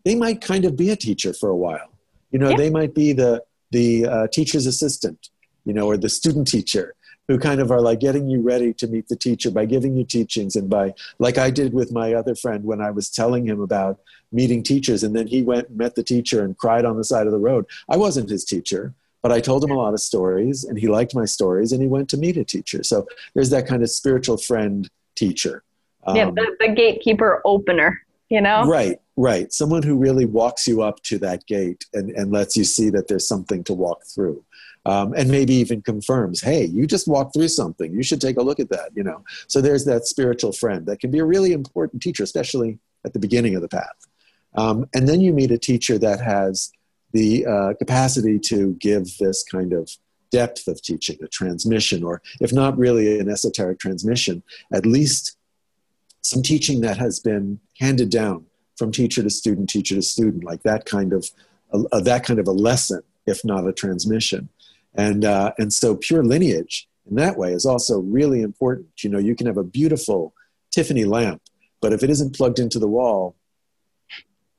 they might kind of be a teacher for a while. You know, yeah. they might be the, the uh, teacher's assistant, you know, or the student teacher who kind of are like getting you ready to meet the teacher by giving you teachings and by like i did with my other friend when i was telling him about meeting teachers and then he went and met the teacher and cried on the side of the road. I wasn't his teacher but i told him a lot of stories and he liked my stories and he went to meet a teacher. So there's that kind of spiritual friend teacher. Um, yeah the, the gatekeeper opener you know? Right right. Someone who really walks you up to that gate and, and lets you see that there's something to walk through um, and maybe even confirms, hey, you just walked through something. You should take a look at that. You know, so there's that spiritual friend that can be a really important teacher, especially at the beginning of the path. Um, and then you meet a teacher that has the uh, capacity to give this kind of depth of teaching, a transmission, or if not really an esoteric transmission, at least some teaching that has been handed down from teacher to student, teacher to student, like that kind of uh, that kind of a lesson, if not a transmission. And uh, and so pure lineage in that way is also really important. You know, you can have a beautiful Tiffany lamp, but if it isn't plugged into the wall,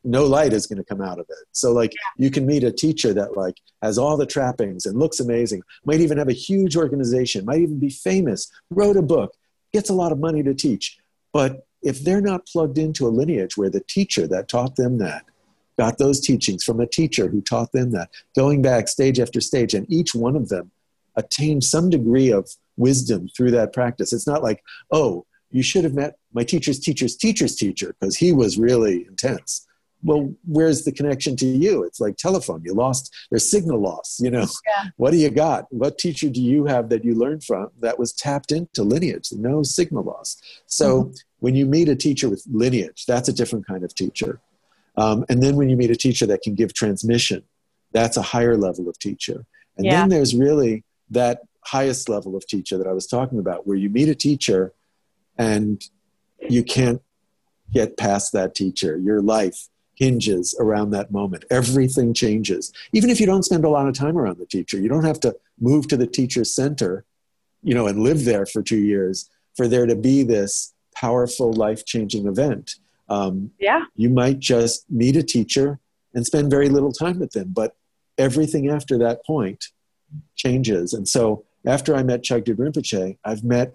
no light is going to come out of it. So like you can meet a teacher that like has all the trappings and looks amazing, might even have a huge organization, might even be famous, wrote a book, gets a lot of money to teach. But if they're not plugged into a lineage where the teacher that taught them that got those teachings from a teacher who taught them that, going back stage after stage, and each one of them attained some degree of wisdom through that practice. It's not like, oh, you should have met my teacher's teacher's teacher's teacher because he was really intense. Well where's the connection to you? It's like telephone. You lost there's signal loss you know? Yeah. <laughs> what do you got? What teacher do you have that you learned from that was tapped into lineage? No signal loss. So mm-hmm. when you meet a teacher with lineage that's a different kind of teacher um, and then when you meet a teacher that can give transmission that's a higher level of teacher and yeah. then there's really that highest level of teacher that i was talking about where you meet a teacher and you can't get past that teacher your life hinges around that moment. Everything changes. Even if you don't spend a lot of time around the teacher, you don't have to move to the teacher's center, you know, and live there for two years for there to be this powerful, life changing event. Um, yeah. You might just meet a teacher and spend very little time with them, but everything after that point changes. And so after I met Chagdud Rinpoche, I've met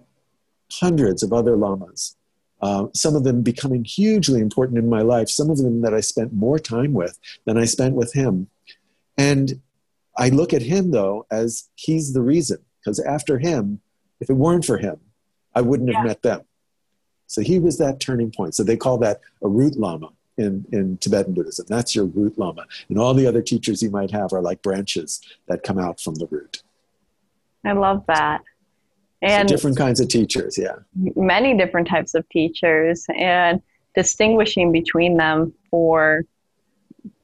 hundreds of other lamas uh, some of them becoming hugely important in my life, some of them that I spent more time with than I spent with him. And I look at him, though, as he's the reason, because after him, if it weren't for him, I wouldn't have met them. So he was that turning point. So they call that a root lama in, in Tibetan Buddhism. That's your root lama. And all the other teachers you might have are like branches that come out from the root. I love that and so different kinds of teachers yeah many different types of teachers and distinguishing between them for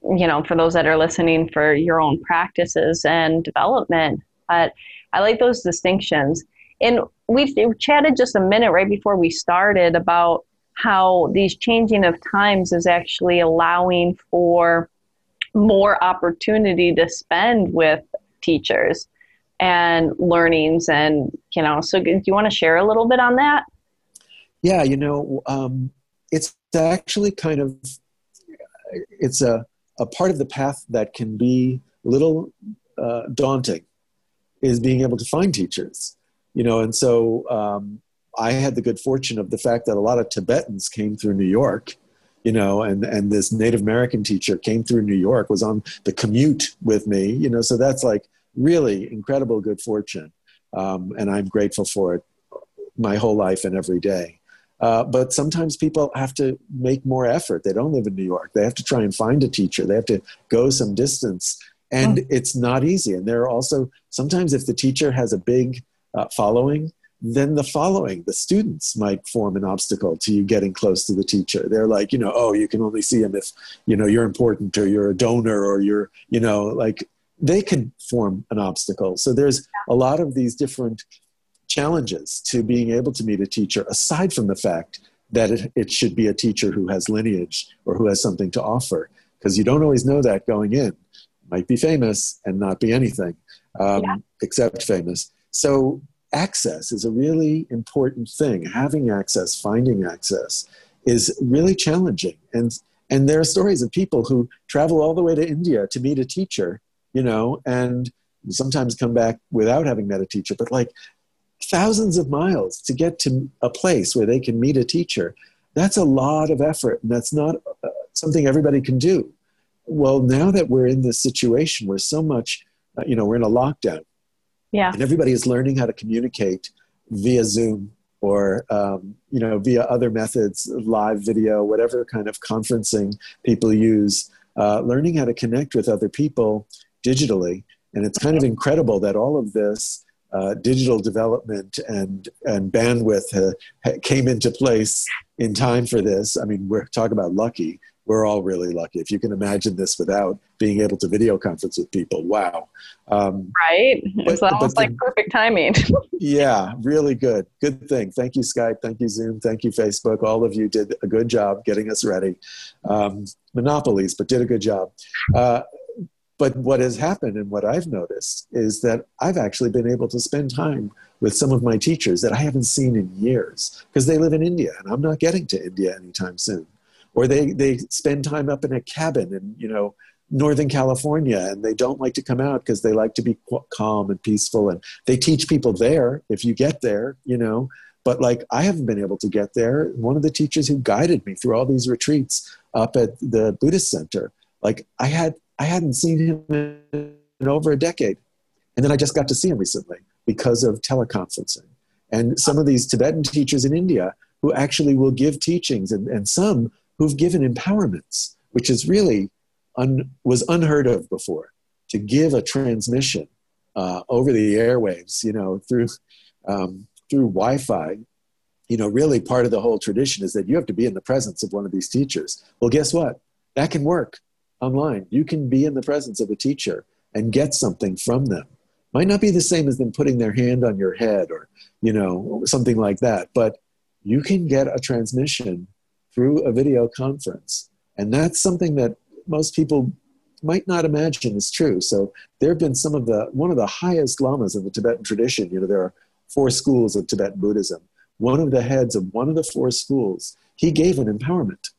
you know for those that are listening for your own practices and development but i like those distinctions and we chatted just a minute right before we started about how these changing of times is actually allowing for more opportunity to spend with teachers and learnings and you know so do you want to share a little bit on that? Yeah you know um, it's actually kind of it's a, a part of the path that can be a little uh, daunting is being able to find teachers you know and so um, i had the good fortune of the fact that a lot of tibetans came through new york you know and and this native american teacher came through new york was on the commute with me you know so that's like really incredible good fortune. Um, and I'm grateful for it my whole life and every day. Uh, but sometimes people have to make more effort. They don't live in New York. They have to try and find a teacher. They have to go some distance. And oh. it's not easy. And there are also sometimes if the teacher has a big uh, following, then the following, the students might form an obstacle to you getting close to the teacher. They're like, you know, oh, you can only see him if, you know, you're important or you're a donor or you're, you know, like they could form an obstacle. So there's a lot of these different challenges to being able to meet a teacher, aside from the fact that it, it should be a teacher who has lineage or who has something to offer, because you don't always know that going in. Might be famous and not be anything um, yeah. except famous. So access is a really important thing. Having access, finding access, is really challenging. And and there are stories of people who travel all the way to India to meet a teacher you know, and sometimes come back without having met a teacher, but like thousands of miles to get to a place where they can meet a teacher. That's a lot of effort, and that's not uh, something everybody can do. Well, now that we're in this situation where so much, uh, you know, we're in a lockdown, yeah, and everybody is learning how to communicate via Zoom or um, you know via other methods, live video, whatever kind of conferencing people use. Uh, learning how to connect with other people digitally. And it's kind of incredible that all of this uh, digital development and, and bandwidth uh, came into place in time for this. I mean, we're talking about lucky we're all really lucky. If you can imagine this without being able to video conference with people, wow. Um, right? But, it's almost like the, perfect timing. <laughs> yeah, really good. Good thing. Thank you, Skype. Thank you, Zoom. Thank you, Facebook. All of you did a good job getting us ready. Um, monopolies, but did a good job. Uh, but what has happened and what I've noticed is that I've actually been able to spend time with some of my teachers that I haven't seen in years because they live in India and I'm not getting to India anytime soon. Or they, they spend time up in a cabin in, you know, Northern California and they don't like to come out because they like to be calm and peaceful. And they teach people there if you get there, you know. But like I haven't been able to get there. One of the teachers who guided me through all these retreats up at the Buddhist Center, like I had I hadn't seen him in over a decade. And then I just got to see him recently because of teleconferencing. And some of these Tibetan teachers in India who actually will give teachings, and, and some who've given empowerments, which is really un, was unheard of before, to give a transmission uh, over the airwaves, you know, through um, through Wi-Fi. You know, really part of the whole tradition is that you have to be in the presence of one of these teachers. Well, guess what? That can work online. You can be in the presence of a teacher and get something from them might not be the same as them putting their hand on your head or you know something like that but you can get a transmission through a video conference. And that's something that most people might not imagine is true. So there have been some of the one of the highest lamas in the tibetan tradition. You know there are four schools of tibetan buddhism. One of the heads of one of the four schools he gave an empowerment.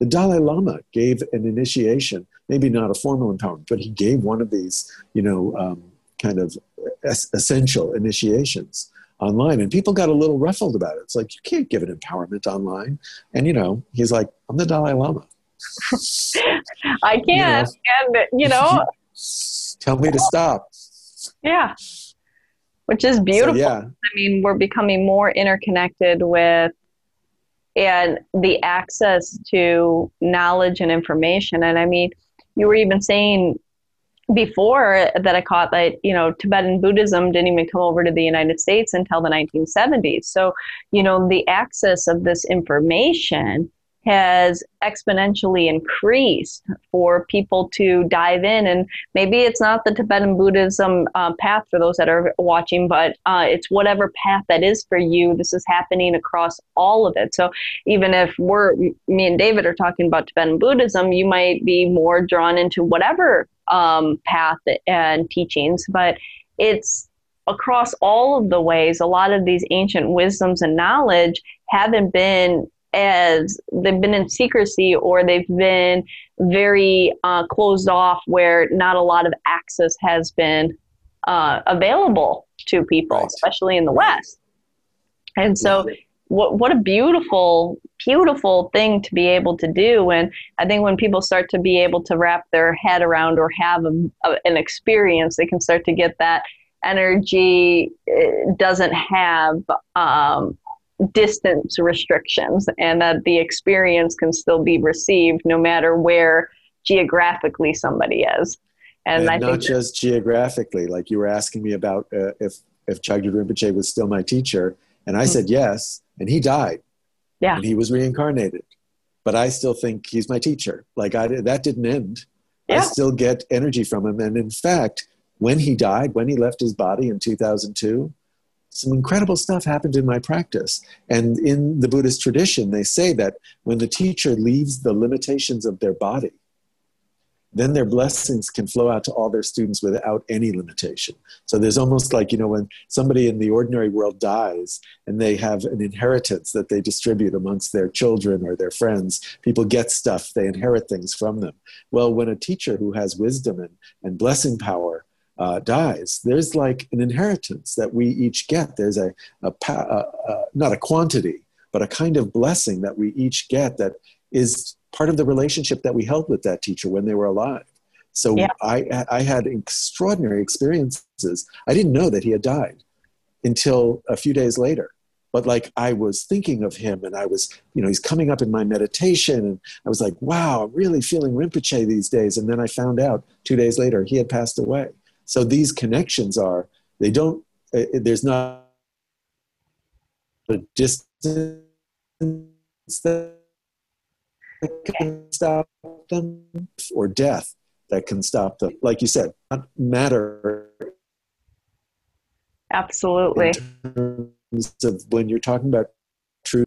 The dalai lama gave an initiation maybe not a formal empowerment but he gave one of these you know um, kind of essential initiations online and people got a little ruffled about it. It's like you can't give an empowerment online. And you know he's like i'm the dalai lama. I can't you know, and you know? <laughs> Tell me to stop. Yeah. Which is beautiful. so, yeah. i mean we're becoming more interconnected with and the access to knowledge and information. And i mean you were even saying before that I caught that, you know, Tibetan Buddhism didn't even come over to the United States until the 1970s. So, you know, the access of this information has exponentially increased for people to dive in. And maybe it's not the Tibetan Buddhism uh, path for those that are watching, but uh, it's whatever path that is for you. This is happening across all of it. So even if we're, me and David are talking about Tibetan Buddhism, you might be more drawn into whatever um, path and teachings, but it's across all of the ways. A lot of these ancient wisdoms and knowledge haven't been as they've been in secrecy or they've been very uh, closed off where not a lot of access has been uh, available to people, right. especially in the West. And so, what, what a beautiful, beautiful thing to be able to do. And I think when people start to be able to wrap their head around or have a, a, an experience, they can start to get that energy doesn't have um, distance restrictions and that the experience can still be received no matter where geographically somebody is. And, and I not just geographically, like you were asking me about uh, if, if Chagdud Rinpoche was still my teacher. And I mm-hmm. said yes, and he died. Yeah. And he was reincarnated. But I still think he's my teacher. Like I, that didn't end. Yeah. I still get energy from him. And in fact, when he died, when he left his body in 2002, some incredible stuff happened in my practice. And in the Buddhist tradition, they say that when the teacher leaves the limitations of their body, then their blessings can flow out to all their students without any limitation. So there's almost like, you know, when somebody in the ordinary world dies and they have an inheritance that they distribute amongst their children or their friends, people get stuff, they inherit things from them. Well, when a teacher who has wisdom and, and blessing power uh, dies, there's like an inheritance that we each get. There's a, a, a, a, not a quantity, but a kind of blessing that we each get that is part of the relationship that we held with that teacher when they were alive. So yeah. I, I had extraordinary experiences. I didn't know that he had died until a few days later. But like I was thinking of him and I was, you know, he's coming up in my meditation and I was like, wow, I'm really feeling Rinpoche these days. And then I found out two days later he had passed away. So these connections are, they don't, uh, there's not a distance. That, can stop them or death that can stop them. Like you said, not matter Absolutely. in terms of when you're talking about truth.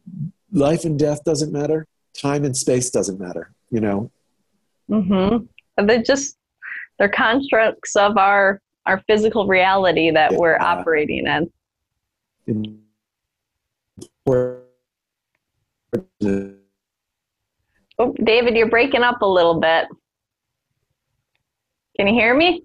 Life and death doesn't matter. Time and space doesn't matter. You know, Mm-hmm. They're just they're constructs of our our physical reality that we're operating in. in Oh, David, you're breaking up a little bit. Can you hear me?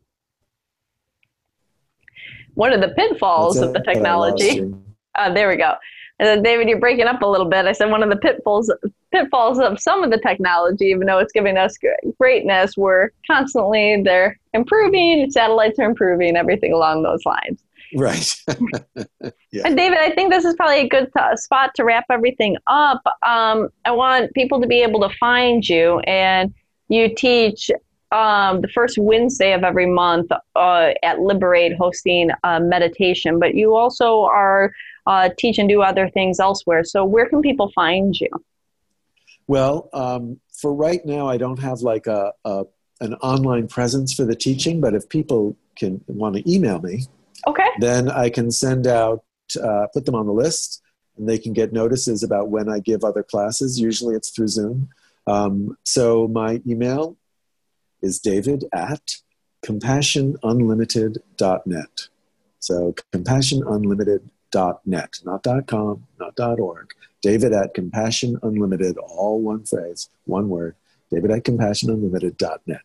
One of the pitfalls of the technology. <laughs> Uh, there we go. And then, David, you're breaking up a little bit. I said one of the pitfalls pitfalls of some of the technology, even though it's giving us greatness, we're constantly they're improving. Satellites are improving. Everything along those lines. Right. <laughs> yeah. And David, I think this is probably a good uh, spot to wrap everything up. Um, I want people to be able to find you, and you teach um, the first Wednesday of every month uh, at Liberate, hosting uh, meditation. But you also are uh, teach and do other things elsewhere. So where can people find you? Well, um, for right now, I don't have like a, a an online presence for the teaching, but if people can want to email me, Okay. then I can send out, uh, put them on the list, and they can get notices about when I give other classes. Usually it's through Zoom. Um, so my email is david at compassionunlimited.net. So compassionunlimited.net, not dot .com, not dot .org. David at compassionunlimited, all one phrase, one word. David at compassionunlimited.net.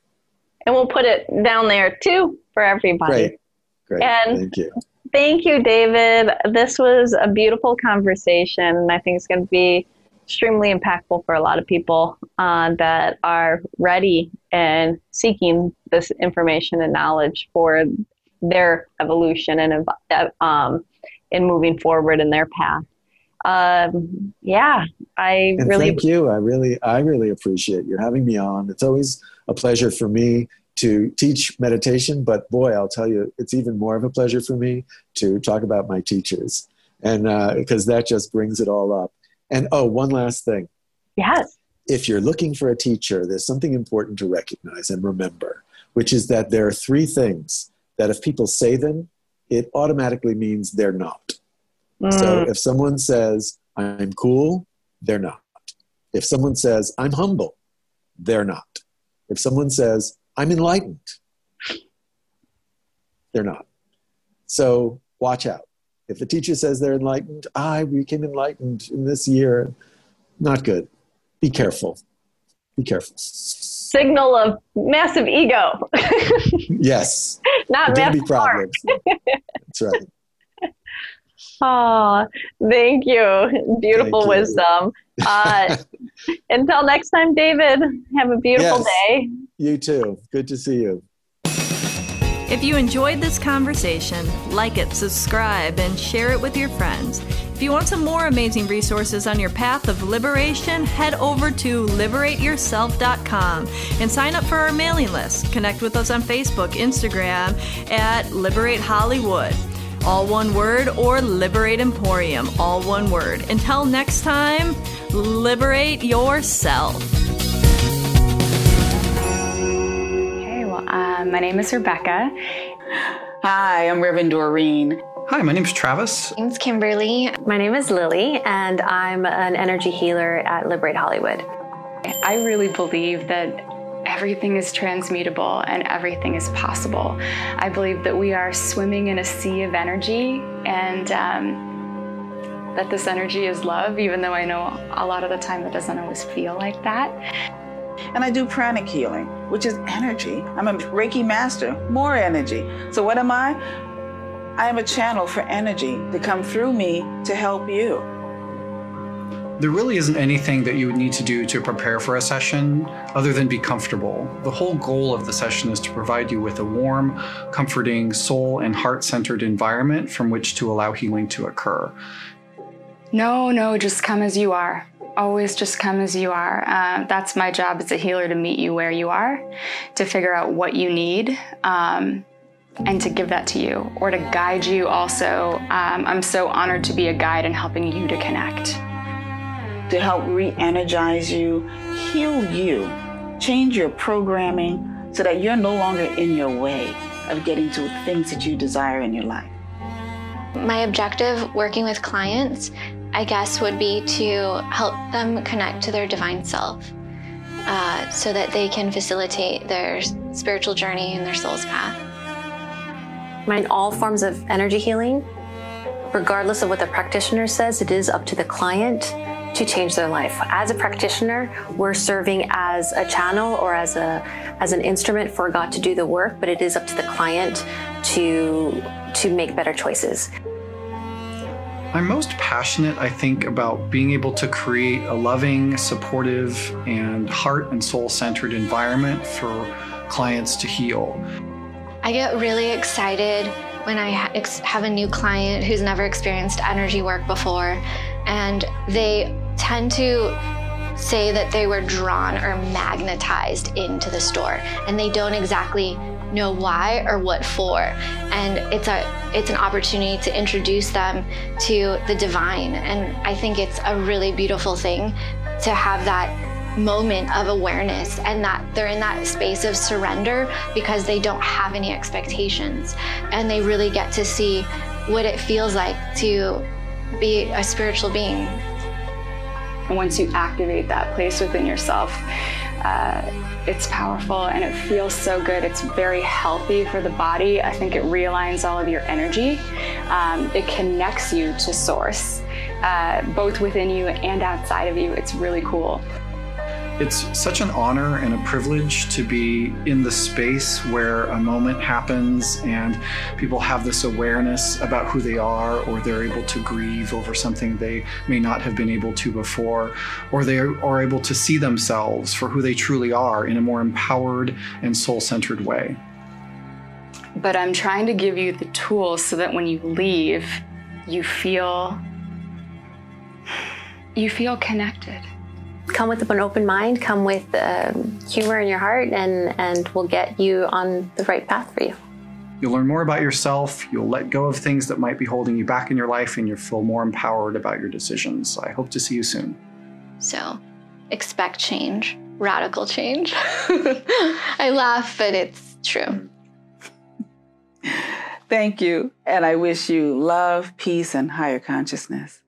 And we'll put it down there too for everybody. Great. Great. And- Thank you. Thank you, David. This was a beautiful conversation, and I think it's going to be extremely impactful for a lot of people uh, that are ready and seeking this information and knowledge for their evolution and um, in moving forward in their path. Um, yeah, I And really thank you. I really, I really appreciate you having me on. It's always a pleasure for me to teach meditation, but boy, I'll tell you, it's even more of a pleasure for me to talk about my teachers, and because that just brings it all up. And oh, one last thing: yes, if you're looking for a teacher, there's something important to recognize and remember, which is that there are three things that if people say them, it automatically means they're not. So Mm, if someone says, I'm cool, they're not. If someone says, I'm humble, they're not. If someone says, I'm enlightened, they're not. So watch out. If the teacher says they're enlightened, I became enlightened in this year, not good. Be careful. Be careful. signal of massive ego, <laughs> Yes, not massive problems. That's right. <laughs> Oh, thank you. Beautiful Thank you. Wisdom. Uh, <laughs> until next time, David, have a beautiful Yes. day. You too. Good to see you. If you enjoyed this conversation, like it, subscribe, and share it with your friends. If you want some more amazing resources on your path of liberation, head over to liberateyourself.com and sign up for our mailing list. Connect with us on Facebook, Instagram at Liberate Hollywood. All one word, or Liberate Emporium, all one word. Until next time, liberate yourself. Okay, well, uh, my name is Rebecca. Hi, I'm Reverend Doreen. Hi, my name's Travis. My name's Kimberly. My name is Lily, and I'm an energy healer at Liberate Hollywood. I really believe that everything is transmutable and everything is possible. I believe that we are swimming in a sea of energy and um, that this energy is love, even though I know a lot of the time it doesn't always feel like that. And I do pranic healing, which is energy. I'm a Reiki master, more energy. So, what am I? I am a channel for energy to come through me to help you. There really isn't anything that you would need to do to prepare for a session other than be comfortable. The whole goal of the session is to provide you with a warm, comforting, soul and heart centered environment from which to allow healing to occur. No, no, just come as you are. Always just come as you are. Uh, that's my job as a healer to meet you where you are, to figure out what you need, um, and to give that to you, or to guide you also. Um, I'm so honored to be a guide in helping you to connect. To help re energize you, heal you, change your programming so that you're no longer in your way of getting to things that you desire in your life. My objective working with clients, I guess, would be to help them connect to their divine self uh, so that they can facilitate their spiritual journey and their soul's path. In all forms of energy healing, regardless of what the practitioner says, it is up to the client to change their life. As a practitioner, we're serving as a channel or as a as an instrument for God to do the work, but it is up to the client to to make better choices. I'm most passionate, I think, about being able to create a loving, supportive, and heart and soul centered environment for clients to heal. I get really excited when I have a new client who's never experienced energy work before, and they tend to say that they were drawn or magnetized into the store, and they don't exactly know why or what for. And it's a it's an opportunity to introduce them to the divine. And I think it's a really beautiful thing to have that moment of awareness and that they're in that space of surrender because they don't have any expectations and they really get to see what it feels like to be a spiritual being. And once you activate that place within yourself, uh, it's powerful and it feels so good. It's very healthy for the body. I think it realigns all of your energy. Um, it connects you to source, uh, both within you and outside of you. It's really cool. It's such an honor and a privilege to be in the space where a moment happens and people have this awareness about who they are, or they're able to grieve over something they may not have been able to before, or they are able to see themselves for who they truly are in a more empowered and soul centered way. But I'm trying to give you the tools so that when you leave, you feel you feel connected come with an open mind, come with um, humor in your heart, and, and we'll get you on the right path for you. You'll learn more about yourself. You'll let go of things that might be holding you back in your life, and you'll feel more empowered about your decisions. I hope to see you soon. So, expect change, radical change. <laughs> I laugh, but it's true. Thank you. And I wish you love, peace, and higher consciousness.